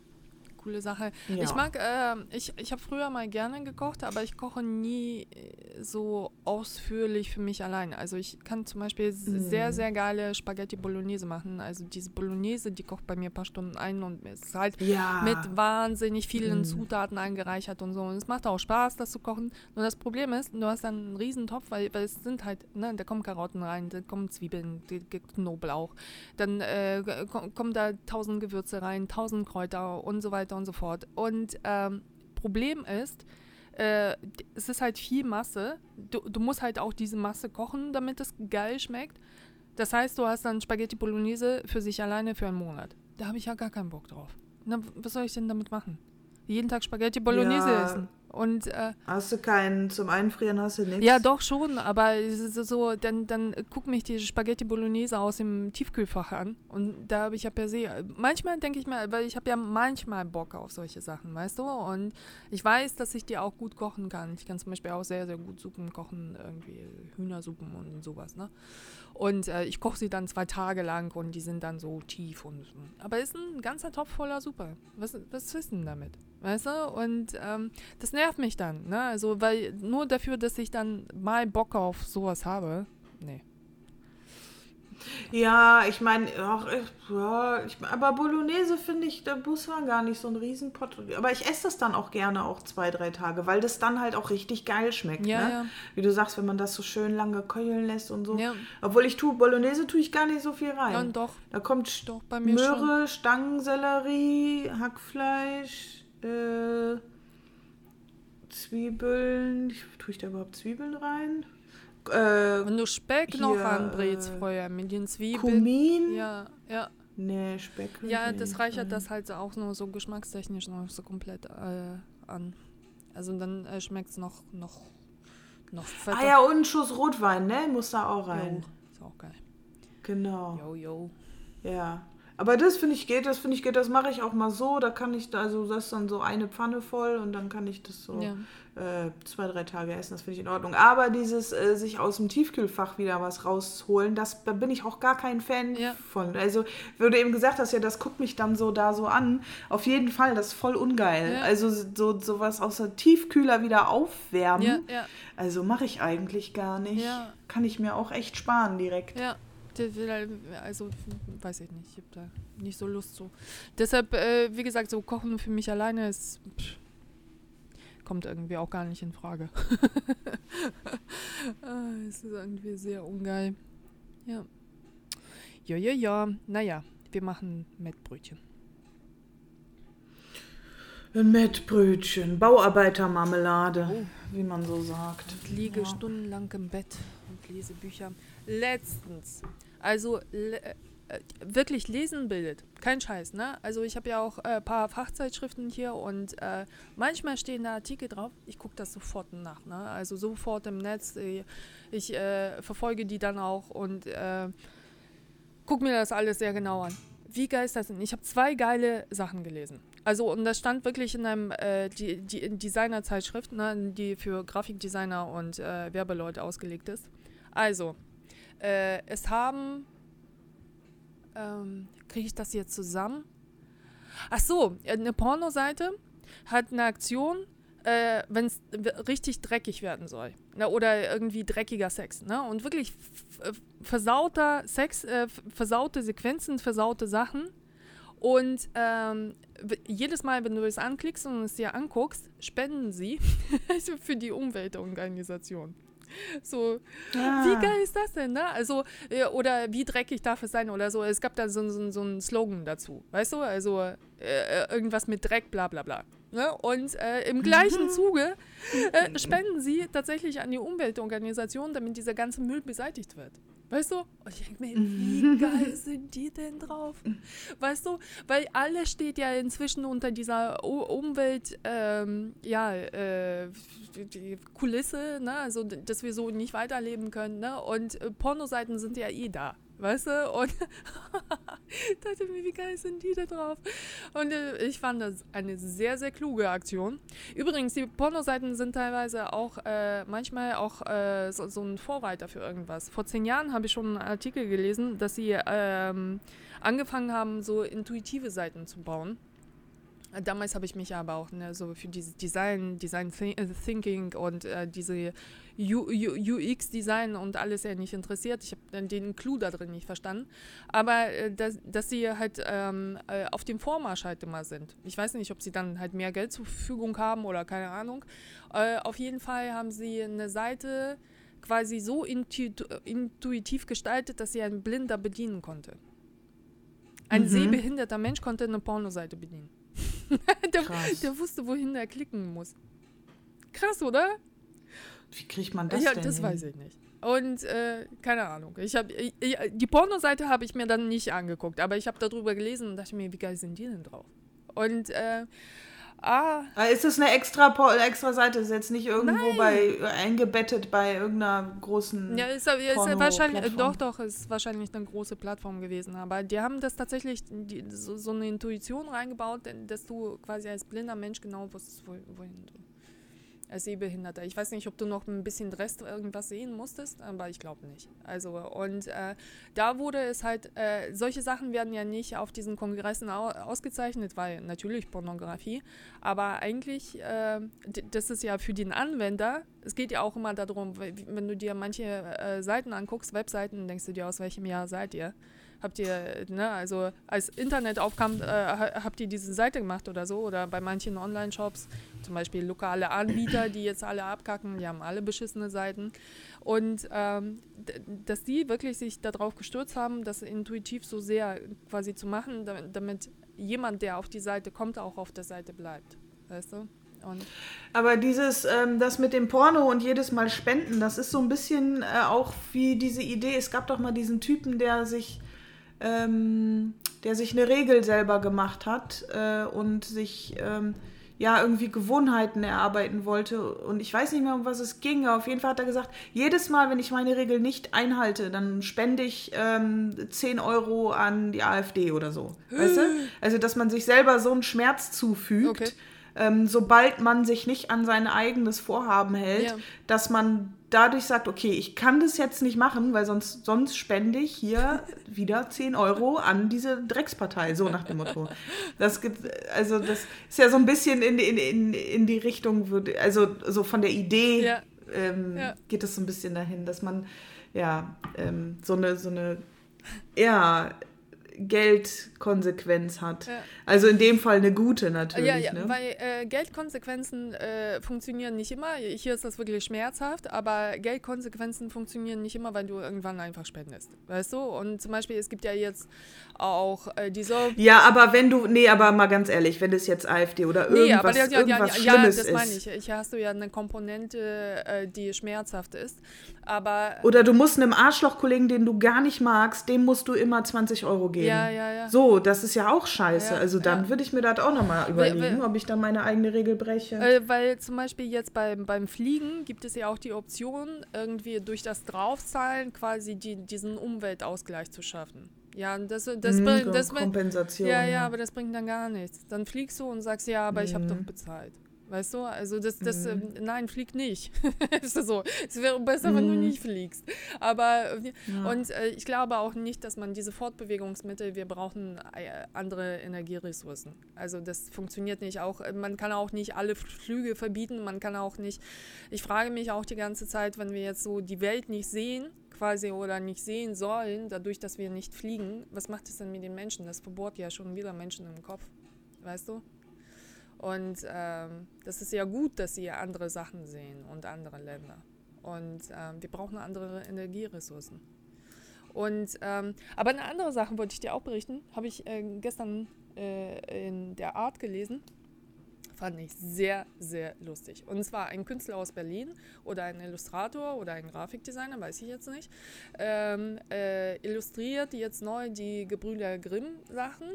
Coole Sache. Ja. Ich mag, äh, ich, ich habe früher mal gerne gekocht, aber ich koche nie äh, so ausführlich für mich allein. Also ich kann zum Beispiel Mhm. sehr, sehr geile Spaghetti Bolognese machen. Also diese Bolognese, die kocht bei mir ein paar Stunden ein und ist halt Ja. mit wahnsinnig vielen Mhm. Zutaten angereichert und so. Und es macht auch Spaß, das zu kochen. Nur das Problem ist, du hast dann einen riesen Topf, weil, weil es sind halt, ne, da kommen Karotten rein, da kommen Zwiebeln, die- die Knoblauch, dann äh, ko- kommen da tausend Gewürze rein, tausend Kräuter und so weiter und so fort. Und ähm, Problem ist, äh, es ist halt viel Masse. Du, du musst halt auch diese Masse kochen, damit es geil schmeckt. Das heißt, du hast dann Spaghetti Bolognese für sich alleine für einen Monat. Da habe ich ja gar keinen Bock drauf. Na, was soll ich denn damit machen? Jeden Tag Spaghetti Bolognese Ja. essen. Und äh, Hast du keinen, zum Einfrieren hast du nichts? ja, doch schon, aber so, dann, dann guck mich die Spaghetti Bolognese aus dem Tiefkühlfach an und da habe ich ja per se, manchmal denke ich mal, weil ich habe ja manchmal Bock auf solche Sachen, weißt du, und ich weiß, dass ich die auch gut kochen kann. Ich kann zum Beispiel auch sehr, sehr gut Suppen kochen, irgendwie Hühnersuppen und sowas, ne. Und äh, ich koche sie dann zwei Tage lang und die sind dann so tief und aber ist ein ganzer Topf voller Suppe. Was, was ist denn damit? Weißt du? Und ähm, das nervt mich dann, ne? Also, weil nur dafür, dass ich dann mal Bock auf sowas habe, nee. Ja, ich meine, ja, ich, aber Bolognese finde ich, da muss man gar nicht so ein Riesenpott. Aber ich esse das dann auch gerne auch zwei, drei Tage, weil das dann halt auch richtig geil schmeckt. Ja, ne? ja. Wie du sagst, wenn man das so schön lange köcheln lässt und so. Ja. Obwohl ich tue, Bolognese tue ich gar nicht so viel rein. Ja, doch, da kommt doch, bei mir schon. Möhre, Stangensellerie, Hackfleisch, äh, Zwiebeln. Tue ich da überhaupt Zwiebeln rein? Äh, Wenn du Speck noch anbrätst äh, vorher mit den Zwiebeln. Kumin? Ja, ja. Nee, Speck. Ja, das reichert rein. das halt auch nur so geschmackstechnisch noch so komplett äh, an. Also dann äh, schmeckt es noch, noch, noch fetter. Ah ja, und ein Schuss Rotwein, ne? Muss da auch rein. Jo, ist auch geil. Genau. Jo, jo. Ja. Aber das finde ich geht, das finde ich geht, das mache ich auch mal so. Da kann ich da, also das ist dann so eine Pfanne voll und dann kann ich das so Ja. äh, zwei, drei Tage essen. Das finde ich in Ordnung. Aber dieses äh, sich aus dem Tiefkühlfach wieder was rausholen, das da bin ich auch gar kein Fan Ja. von. Also, du eben gesagt hast, ja, das guckt mich dann so da so an. Auf jeden Fall, das ist voll ungeil. Ja. Also so sowas aus der Tiefkühler wieder aufwärmen. Also mache ich eigentlich gar nicht. Kann ich mir auch echt sparen direkt. ja. Halt- Also, weiß ich nicht. Ich habe da nicht so Lust zu. Deshalb, äh, wie gesagt, so Kochen für mich alleine ist. Pff, kommt irgendwie auch gar nicht in Frage. *laughs* ah, es ist irgendwie sehr ungeil. Ja. Ja, ja, ja. Naja, wir machen Mettbrötchen. Ein Mettbrötchen, Bauarbeitermarmelade, Oh. wie man so sagt. Ich liege Ja. stundenlang im Bett und lese Bücher. Letztens. Also äh, wirklich lesen bildet. Kein Scheiß, ne? Also ich habe ja auch ein äh, paar Fachzeitschriften hier und äh, manchmal stehen da Artikel drauf. Ich gucke das sofort nach, ne? Also sofort im Netz. äh, Ich äh, verfolge die dann auch und äh, gucke mir das alles sehr genau an. Wie geil ist das denn? Ich habe zwei geile Sachen gelesen. Also, und das stand wirklich in einem die, die Designer-Zeitschrift, ne, die für Grafikdesigner und Werbeleute ausgelegt ist. Also, äh, es haben. Ähm, Kriege ich das jetzt zusammen? Ach so, eine Pornoseite hat eine Aktion, äh, wenn es richtig dreckig werden soll. Ne, oder irgendwie dreckiger Sex. Ne? Und wirklich versauter Sex, äh, versaute Sequenzen, versaute Sachen. Und ähm, jedes Mal, wenn du es anklickst und es dir anguckst, spenden sie *laughs* für die Umweltorganisation. So, Ah. wie geil ist das denn, ne? Also, äh, oder wie dreckig darf es sein oder so. Es gab da so, so, so einen Slogan dazu, weißt du? Also, äh, äh, irgendwas mit Dreck, bla bla bla. Ne? Und äh, im gleichen Zuge äh, spenden sie tatsächlich an die Umweltorganisation, damit dieser ganze Müll beseitigt wird. Weißt du? Und ich denke mir, wie geil sind die denn drauf? Weißt du? Weil alles steht ja inzwischen unter dieser U Umwelt, ähm, ja, äh, die Kulisse, ne? Also, dass wir so nicht weiterleben können, ne? Und äh, Pornoseiten sind ja eh da. Weißt du? Und *laughs* dachte mir, wie geil sind die da drauf? Und äh, ich fand das eine sehr, sehr kluge Aktion. Übrigens, die Pornoseiten sind teilweise auch äh, manchmal auch äh, so, so, ein Vorreiter für irgendwas. Vor zehn Jahren habe ich schon einen Artikel gelesen, dass sie ähm, angefangen haben, so intuitive Seiten zu bauen. Damals habe ich mich aber auch ne, so für dieses Design, Design äh, Thinking und äh, diese UX-Design und alles ja nicht interessiert. Ich habe den Clou da drin nicht verstanden. Aber äh, dass, dass, sie halt ähm, äh, auf dem Vormarsch halt immer sind. Ich weiß nicht, ob sie dann halt mehr Geld zur Verfügung haben oder keine Ahnung. Äh, auf jeden Fall haben sie eine Seite quasi so intu intuitiv gestaltet, dass sie einen Blinder bedienen konnte. Ein mhm. sehbehinderter Mensch konnte eine Pornoseite bedienen. *laughs* der, der, wusste, wohin er klicken muss. Krass, oder? Wie kriegt man das ja, denn? Ja, das hin? weiß ich nicht. Und äh, keine Ahnung. Ich hab, ich, die Pornoseite habe ich mir dann nicht angeguckt, aber ich habe darüber gelesen und dachte mir, wie geil sind die denn drauf? Und äh, Ah. ah. Ist das eine extra, extra Seite? Ist jetzt nicht irgendwo Nein. bei eingebettet bei irgendeiner großen. Ja, ist, ist wahrscheinlich, doch, doch, ist wahrscheinlich eine große Plattform gewesen. Aber die haben das tatsächlich die, so, so, eine Intuition reingebaut, dass du quasi als blinder Mensch genau wusstest, wohin du Sehbehinderter. Ich weiß nicht, ob du noch ein bisschen Rest irgendwas sehen musstest, aber ich glaube nicht. Also und äh, da wurde es halt, äh, solche Sachen werden ja nicht auf diesen Kongressen au ausgezeichnet, weil natürlich Pornografie, aber eigentlich, äh, das ist ja für den Anwender, es geht ja auch immer darum, wenn du dir manche äh, Seiten anguckst, Webseiten, denkst du dir, aus welchem Jahr seid ihr? Habt ihr, ne, also als Internet aufkam, äh, habt ihr diese Seite gemacht oder so? Oder bei manchen Online-Shops, zum Beispiel lokale Anbieter, die jetzt alle abkacken, die haben alle beschissene Seiten. Und ähm, dass die wirklich sich darauf gestürzt haben, das intuitiv so sehr quasi zu machen, damit, jemand, der auf die Seite kommt, auch auf der Seite bleibt. Weißt du? Und Aber dieses, ähm, das mit dem Porno und jedes Mal spenden, das ist so ein bisschen äh, auch wie diese Idee. Es gab doch mal diesen Typen, der sich ähm, der sich eine Regel selber gemacht hat äh, und sich ähm, ja irgendwie Gewohnheiten erarbeiten wollte. Und ich weiß nicht mehr, um was es ging. Aber auf jeden Fall hat er gesagt, jedes Mal, wenn ich meine Regel nicht einhalte, dann spende ich ähm, 10 Euro an die AfD oder so. Weißt du? Also, dass man sich selber so einen Schmerz zufügt. Okay. Ähm, sobald man sich nicht an sein eigenes Vorhaben hält, ja. dass man dadurch sagt, okay, ich kann das jetzt nicht machen, weil sonst, sonst spende ich hier *laughs* wieder 10 Euro an diese Dreckspartei, so nach dem Motto. Das gibt, also das ist ja so ein bisschen in, in, in, in die Richtung, also so von der Idee ja. Ähm, ja. geht es so ein bisschen dahin, dass man ja ähm, so eine, so eine ja, Geldkonsequenz hat. Ja. Also in dem Fall eine gute natürlich. Ja, ja ne? weil äh, Geldkonsequenzen äh, funktionieren nicht immer. Hier ist das wirklich schmerzhaft, aber Geldkonsequenzen funktionieren nicht immer, weil du irgendwann einfach spendest. Weißt du? Und zum Beispiel, es gibt ja jetzt auch äh, diese. Ja, aber wenn du, nee, aber mal ganz ehrlich, wenn es jetzt AfD oder irgendwas, nee, aber, ja, irgendwas ja, Schlimmes ja, das meine ich. Hier hast du ja eine Komponente, äh, die schmerzhaft ist. Aber. Oder du musst einem Arschloch-Kollegen, den du gar nicht magst, dem musst du immer 20 Euro geben. Ja, ja, ja. So, das ist ja auch scheiße. Ja, also dann ja. würde ich mir das auch nochmal überlegen, weil, weil, ob ich dann meine eigene Regel breche. Äh, weil zum Beispiel jetzt beim, beim Fliegen gibt es ja auch die Option, irgendwie durch das Draufzahlen quasi die, diesen Umweltausgleich zu schaffen. Ja, das, das, mhm, bringt, das Kompensation. Ja, ja, aber das bringt dann gar nichts. Dann fliegst du und sagst, ja, aber mhm. ich habe doch bezahlt. Weißt du? Also das, das, mhm. äh, nein, flieg nicht. *laughs* ist so. Es wäre besser, mhm. wenn du mhm. nicht fliegst. Aber ja. und äh, ich glaube auch nicht, dass man diese Fortbewegungsmittel, wir brauchen äh, andere Energieressourcen. Also das funktioniert nicht. Auch äh, man kann auch nicht alle Flüge verbieten. Man kann auch nicht. Ich frage mich auch die ganze Zeit, wenn wir jetzt so die Welt nicht sehen, quasi oder nicht sehen sollen, dadurch, dass wir nicht fliegen, was macht es denn mit den Menschen? Das verbohrt ja schon wieder Menschen im Kopf. Weißt du? Und ähm, das ist ja gut, dass sie andere Sachen sehen und andere Länder. Und ähm, wir brauchen andere Energieressourcen. Und ähm, aber eine andere Sache wollte ich dir auch berichten, habe ich äh, gestern äh, in der Art gelesen. Fand ich sehr, sehr lustig. Und zwar ein Künstler aus Berlin oder ein Illustrator oder ein Grafikdesigner, weiß ich jetzt nicht, ähm, äh, illustriert jetzt neu die Gebrüder Grimm Sachen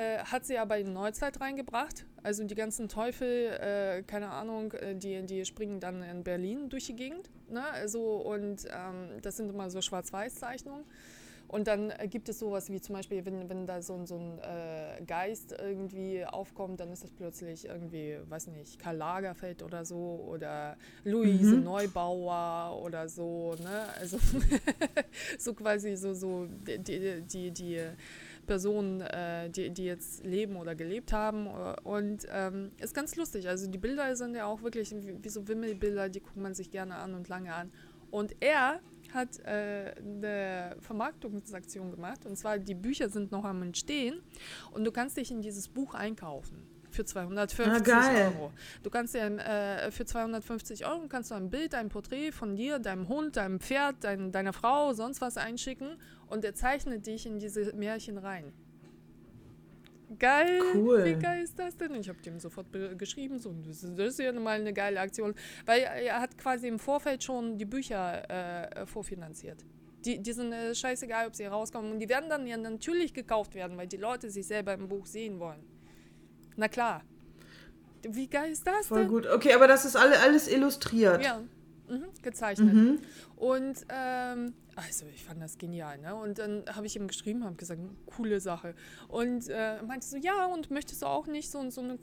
äh, hat sie aber in Neuzeit reingebracht. Also die ganzen Teufel, äh, keine Ahnung, äh, die, die springen dann in Berlin durch die Gegend. Ne? Also, und ähm, das sind immer so Schwarz-Weiß-Zeichnungen. Und dann äh, gibt es sowas wie zum Beispiel, wenn, wenn da so, so ein äh, Geist irgendwie aufkommt, dann ist das plötzlich irgendwie, weiß nicht, Karl Lagerfeld oder so oder Luise mhm. Neubauer oder so, ne? Also *laughs* so quasi so, so die, die, die, die Personen, äh, die, die jetzt leben oder gelebt haben. Und ähm, ist ganz lustig. Also die Bilder sind ja auch wirklich wie, wie so Wimmelbilder, die guckt man sich gerne an und lange an. Und er hat äh, eine Vermarktungsaktion gemacht. Und zwar, die Bücher sind noch am Entstehen. Und du kannst dich in dieses Buch einkaufen für 250 ah, Euro. Du kannst dir äh, für 250 Euro kannst du ein Bild, ein Porträt von dir, deinem Hund, deinem Pferd, dein, deiner Frau, sonst was einschicken und er zeichnet dich in diese Märchen rein. Geil. Cool. Wie geil ist das denn? Ich habe dem sofort geschrieben, so, das ist ja mal eine geile Aktion, weil er hat quasi im Vorfeld schon die Bücher äh, vorfinanziert. Die, die sind äh, scheißegal, ob sie rauskommen. Und die werden dann ja natürlich gekauft werden, weil die Leute sich selber im Buch sehen wollen. Na klar. Wie geil ist das Voll denn? gut. Okay, aber das ist alle, alles illustriert. Ja, mhm. gezeichnet. Mhm. Und ähm, also ich fand das genial, ne? Und dann habe ich ihm geschrieben, habe gesagt, coole Sache. Und äh, meinte so, ja, und möchtest du auch nicht so, so einen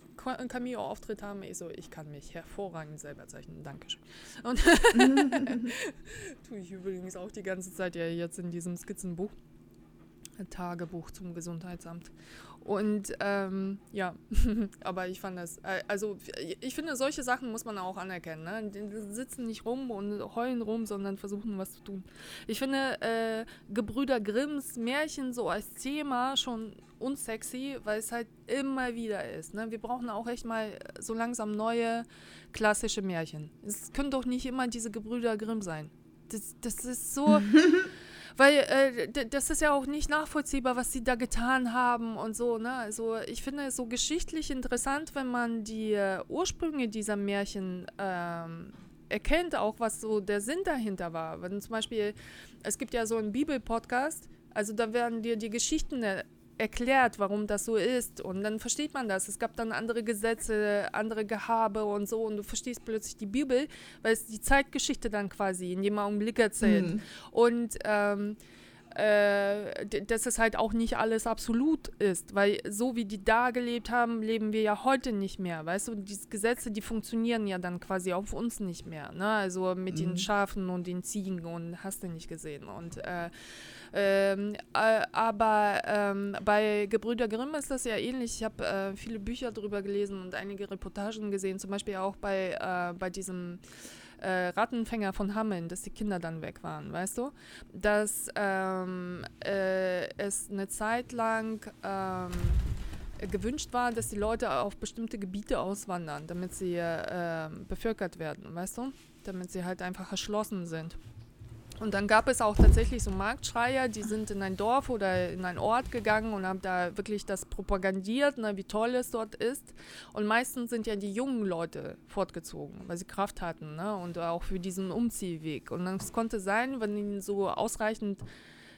Cameo-Auftritt haben? Ich so, ich kann mich hervorragend selber zeichnen, Dankeschön. Und *laughs* *laughs* tue ich übrigens auch die ganze Zeit ja jetzt in diesem Skizzenbuch. Tagebuch zum Gesundheitsamt. Und ähm, ja, *laughs* aber ich fand das, äh, also ich finde, solche Sachen muss man auch anerkennen. Ne? Die sitzen nicht rum und heulen rum, sondern versuchen was zu tun. Ich finde äh, Gebrüder Grimms Märchen so als Thema schon unsexy, weil es halt immer wieder ist. Ne? Wir brauchen auch echt mal so langsam neue klassische Märchen. Es können doch nicht immer diese Gebrüder Grimm sein. Das, das ist so. *laughs* Weil äh, das ist ja auch nicht nachvollziehbar, was sie da getan haben und so. Ne? Also ich finde es so geschichtlich interessant, wenn man die äh, Ursprünge dieser Märchen ähm, erkennt, auch was so der Sinn dahinter war. Wenn zum Beispiel, es gibt ja so einen Bibel-Podcast, also da werden dir die Geschichten erklärt, warum das so ist. Und dann versteht man das. Es gab dann andere Gesetze, andere Gehabe und so. Und du verstehst plötzlich die Bibel, weil es die Zeitgeschichte dann quasi in dem Augenblick erzählt. Mhm. Und ähm, äh, dass es halt auch nicht alles absolut ist, weil so wie die da gelebt haben, leben wir ja heute nicht mehr, weißt du, diese Gesetze, die funktionieren ja dann quasi auf uns nicht mehr, ne, also mit mhm. den Schafen und den Ziegen und hast du nicht gesehen und äh, ähm, äh, aber ähm, bei Gebrüder Grimm ist das ja ähnlich. Ich habe äh, viele Bücher darüber gelesen und einige Reportagen gesehen, zum Beispiel auch bei, äh, bei diesem äh, Rattenfänger von Hameln, dass die Kinder dann weg waren, weißt du? Dass ähm, äh, es eine Zeit lang ähm, gewünscht war, dass die Leute auf bestimmte Gebiete auswandern, damit sie äh, bevölkert werden, weißt du? Damit sie halt einfach erschlossen sind. Und dann gab es auch tatsächlich so Marktschreier, die sind in ein Dorf oder in einen Ort gegangen und haben da wirklich das propagandiert, ne, wie toll es dort ist. Und meistens sind ja die jungen Leute fortgezogen, weil sie Kraft hatten ne, und auch für diesen Umziehweg. Und es konnte sein, wenn ihnen so ausreichend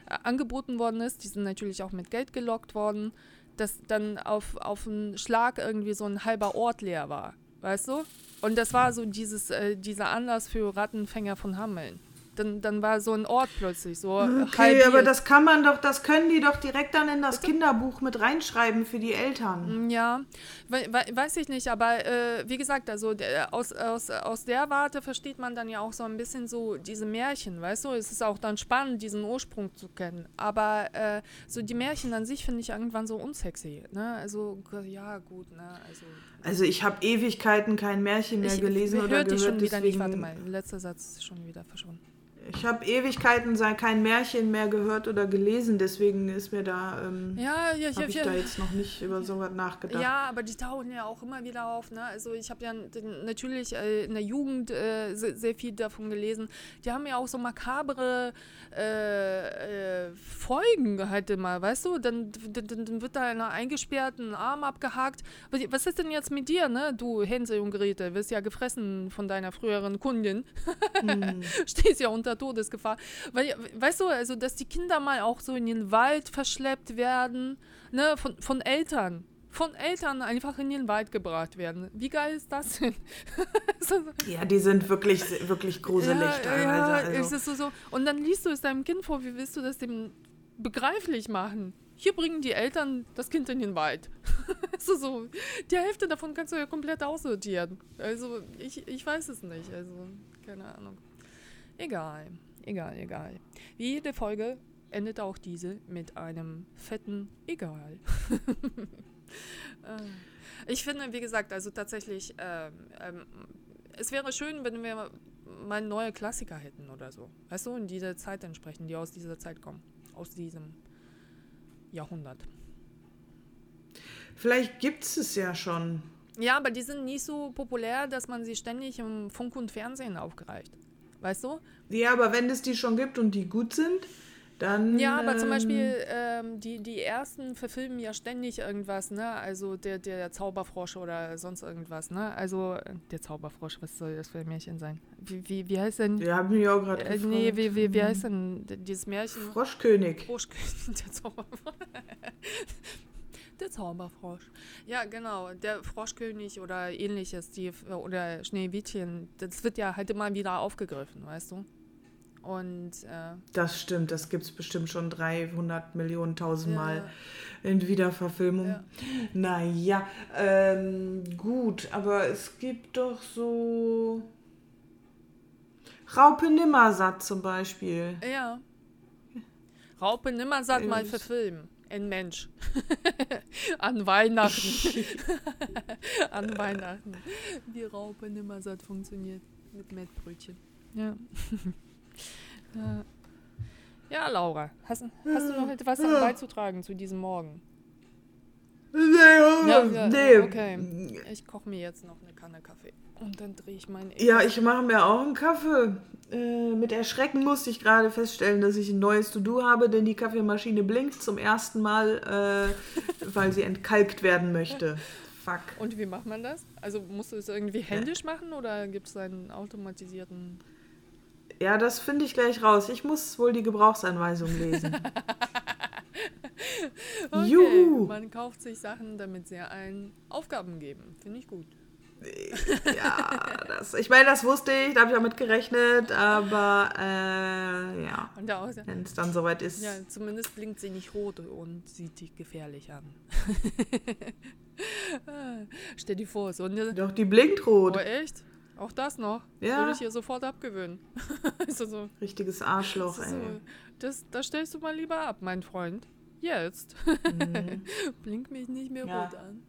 äh, angeboten worden ist, die sind natürlich auch mit Geld gelockt worden, dass dann auf, auf einen Schlag irgendwie so ein halber Ort leer war. Weißt du? Und das war so dieses, äh, dieser Anlass für Rattenfänger von Hammeln dann, dann war so ein Ort plötzlich so. Okay, halbiert. aber das kann man doch, das können die doch direkt dann in das Kinderbuch mit reinschreiben für die Eltern. Mm, ja, we weiß ich nicht, aber äh, wie gesagt, also der, aus, aus, aus der Warte versteht man dann ja auch so ein bisschen so diese Märchen, weißt du? Es ist auch dann spannend, diesen Ursprung zu kennen. Aber äh, so die Märchen an sich finde ich irgendwann so unsexy. Ne? Also, ja, gut, ne? Also, also ich habe Ewigkeiten kein Märchen mehr ich, gelesen oder gehört. schon wieder nicht. Warte mal, letzter Satz ist schon wieder verschwunden. Ich habe Ewigkeiten kein Märchen mehr gehört oder gelesen, deswegen ist mir da, ähm, ja, ja, habe ich ja, da jetzt noch nicht über sowas nachgedacht. Ja, aber die tauchen ja auch immer wieder auf. Ne? Also ich habe ja natürlich äh, in der Jugend äh, sehr, sehr, viel davon gelesen. Die haben ja auch so makabre äh, äh Folgen halt immer, weißt du? Dann, dann, dann, wird da einer eingesperrt, ein Arm abgehakt. Was ist denn jetzt mit dir, ne? Du Hänse und Grete, wirst ja gefressen von deiner früheren Kundin. Hm. *laughs* Stehst ja unter Todesgefahr. Weil, weißt du, also, dass die Kinder mal auch so in den Wald verschleppt werden, ne, von, von Eltern. Von Eltern einfach in den Wald gebracht werden. Wie geil ist das denn? *laughs* ja, die sind wirklich, wirklich gruselig ja, teilweise. Ja, also. ist so, so. Und dann liest du es deinem Kind vor, wie willst du das dem begreiflich machen. Hier bringen die Eltern das Kind in den Wald. *laughs* also so, die Hälfte davon kannst du ja komplett aussortieren. Also ich, ich weiß es nicht. Also keine Ahnung. Egal, egal, egal. Wie jede Folge endet auch diese mit einem fetten Egal. *laughs* Äh, ich finde, wie gesagt, also tatsächlich, ähm, ähm, es wäre schön, wenn wir mal neue Klassiker hätten oder so. Weißt du, in dieser Zeit entsprechen, die aus dieser Zeit kommen. Aus diesem Jahrhundert. Vielleicht gibt es es ja schon. Ja, aber die sind nicht so populär, dass man sie ständig im Funk und Fernsehen aufgreift. Weißt du? Ja, aber wenn es die schon gibt und die gut sind, dann, ja, aber ähm, zum Beispiel ähm, die, die ersten verfilmen ja ständig irgendwas, ne? Also der, der Zauberfrosch oder sonst irgendwas, ne? Also äh, der Zauberfrosch, was soll das für ein Märchen sein? Wie, wie, wie heißt denn? Ja, haben wir auch gerade äh, Nee, wie, wie, wie heißt denn dieses Märchen? Froschkönig. Froschkönig, *laughs* der Zauberfrosch. Der Zauberfrosch. Ja, genau, der Froschkönig oder ähnliches, die, oder Schneewittchen, das wird ja halt immer wieder aufgegriffen, weißt du? Und, äh, das stimmt, das gibt es bestimmt schon 300 Millionen, tausendmal ja. in Wiederverfilmung. Ja. Naja, ähm, gut, aber es gibt doch so. Raupe Nimmersatt zum Beispiel. Ja. Raupe Nimmersatt mal verfilmen. Ein Mensch. *laughs* An Weihnachten. *laughs* An Weihnachten. Wie Raupe Nimmersatt funktioniert. Mit Mettbrötchen. *laughs* Ja. Ja, Laura, hast, hast du noch etwas beizutragen zu diesem Morgen? Nee, ja, ja, nee. Okay. Ich koche mir jetzt noch eine Kanne Kaffee. Und dann drehe ich meinen. Ja, ich mache mir auch einen Kaffee. Äh, mit Erschrecken musste ich gerade feststellen, dass ich ein neues To-Do habe, denn die Kaffeemaschine blinkt zum ersten Mal, äh, weil sie entkalkt werden möchte. Fuck. Und wie macht man das? Also musst du es irgendwie händisch machen oder gibt es einen automatisierten. Ja, das finde ich gleich raus. Ich muss wohl die Gebrauchsanweisung lesen. *laughs* okay. Juhu. Man kauft sich Sachen, damit sie einen Aufgaben geben. Finde ich gut. Ja, das, ich meine, das wusste ich, da habe ich auch mit gerechnet, aber äh, ja, wenn es dann soweit ist. Ja, zumindest blinkt sie nicht rot und sieht dich gefährlich an. *laughs* Stell dir vor, so eine... Doch, die blinkt rot. Oh, echt? Auch das noch? Ja. Würde ich ihr sofort abgewöhnen. *laughs* also so, Richtiges Arschloch, ey. So, das, das stellst du mal lieber ab, mein Freund. Jetzt. Mhm. *laughs* Blink mich nicht mehr ja. rot an.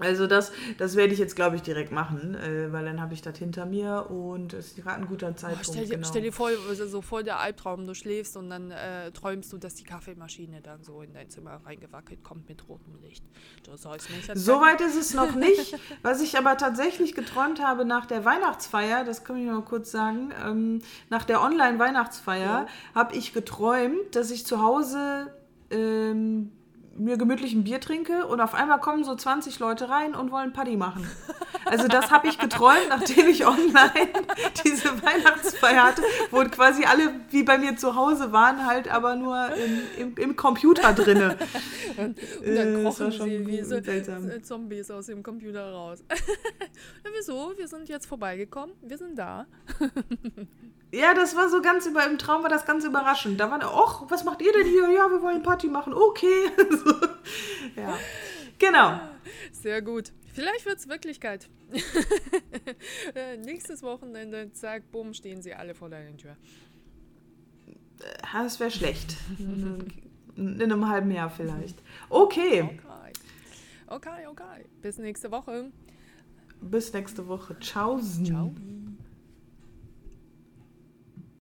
Also das, das werde ich jetzt, glaube ich, direkt machen, äh, weil dann habe ich das hinter mir und es ist gerade ein guter Zeitpunkt. Oh, stell, dir, genau. stell, dir, vor, so voll der Albtraum, du schläfst und dann äh, träumst du, dass die Kaffeemaschine dann so in dein Zimmer reingewackelt kommt mit rotem Licht. Du sollst nicht so weit ist es noch *laughs* nicht. Was ich aber tatsächlich geträumt habe nach der Weihnachtsfeier, das kann ich noch kurz sagen, ähm, nach der Online-Weihnachtsfeier ja. habe ich geträumt, dass ich zu Hause... Ähm, mir gemütlich ein Bier trinke und auf einmal kommen so 20 Leute rein und wollen Paddy machen. Also das habe ich geträumt, nachdem ich online *laughs* diese Weihnachtsfeier hatte, wo quasi alle wie bei mir zu Hause waren, halt aber nur im, im, im Computer drinne. *laughs* Und, dann äh, krochen sie wie so Zombies aus dem Computer raus. *laughs* Wieso? Wir sind jetzt vorbeigekommen, wir sind da. Ja, das war so ganz über, im Traum war das ganz überraschend. Da war, ach, was macht ihr denn hier? Ja, wir wollen Party machen. Okay. *laughs* so. Ja, genau. Sehr gut. Vielleicht wird es Wirklichkeit. *laughs* Äh, nächstes Wochenende, zack, bumm, stehen sie alle vor deiner Tür. Das wäre schlecht. In einem halben Jahr vielleicht. Okay. Okay, okay. okay. Bis nächste Woche. Bis nächste Woche. Ciao. Ciao.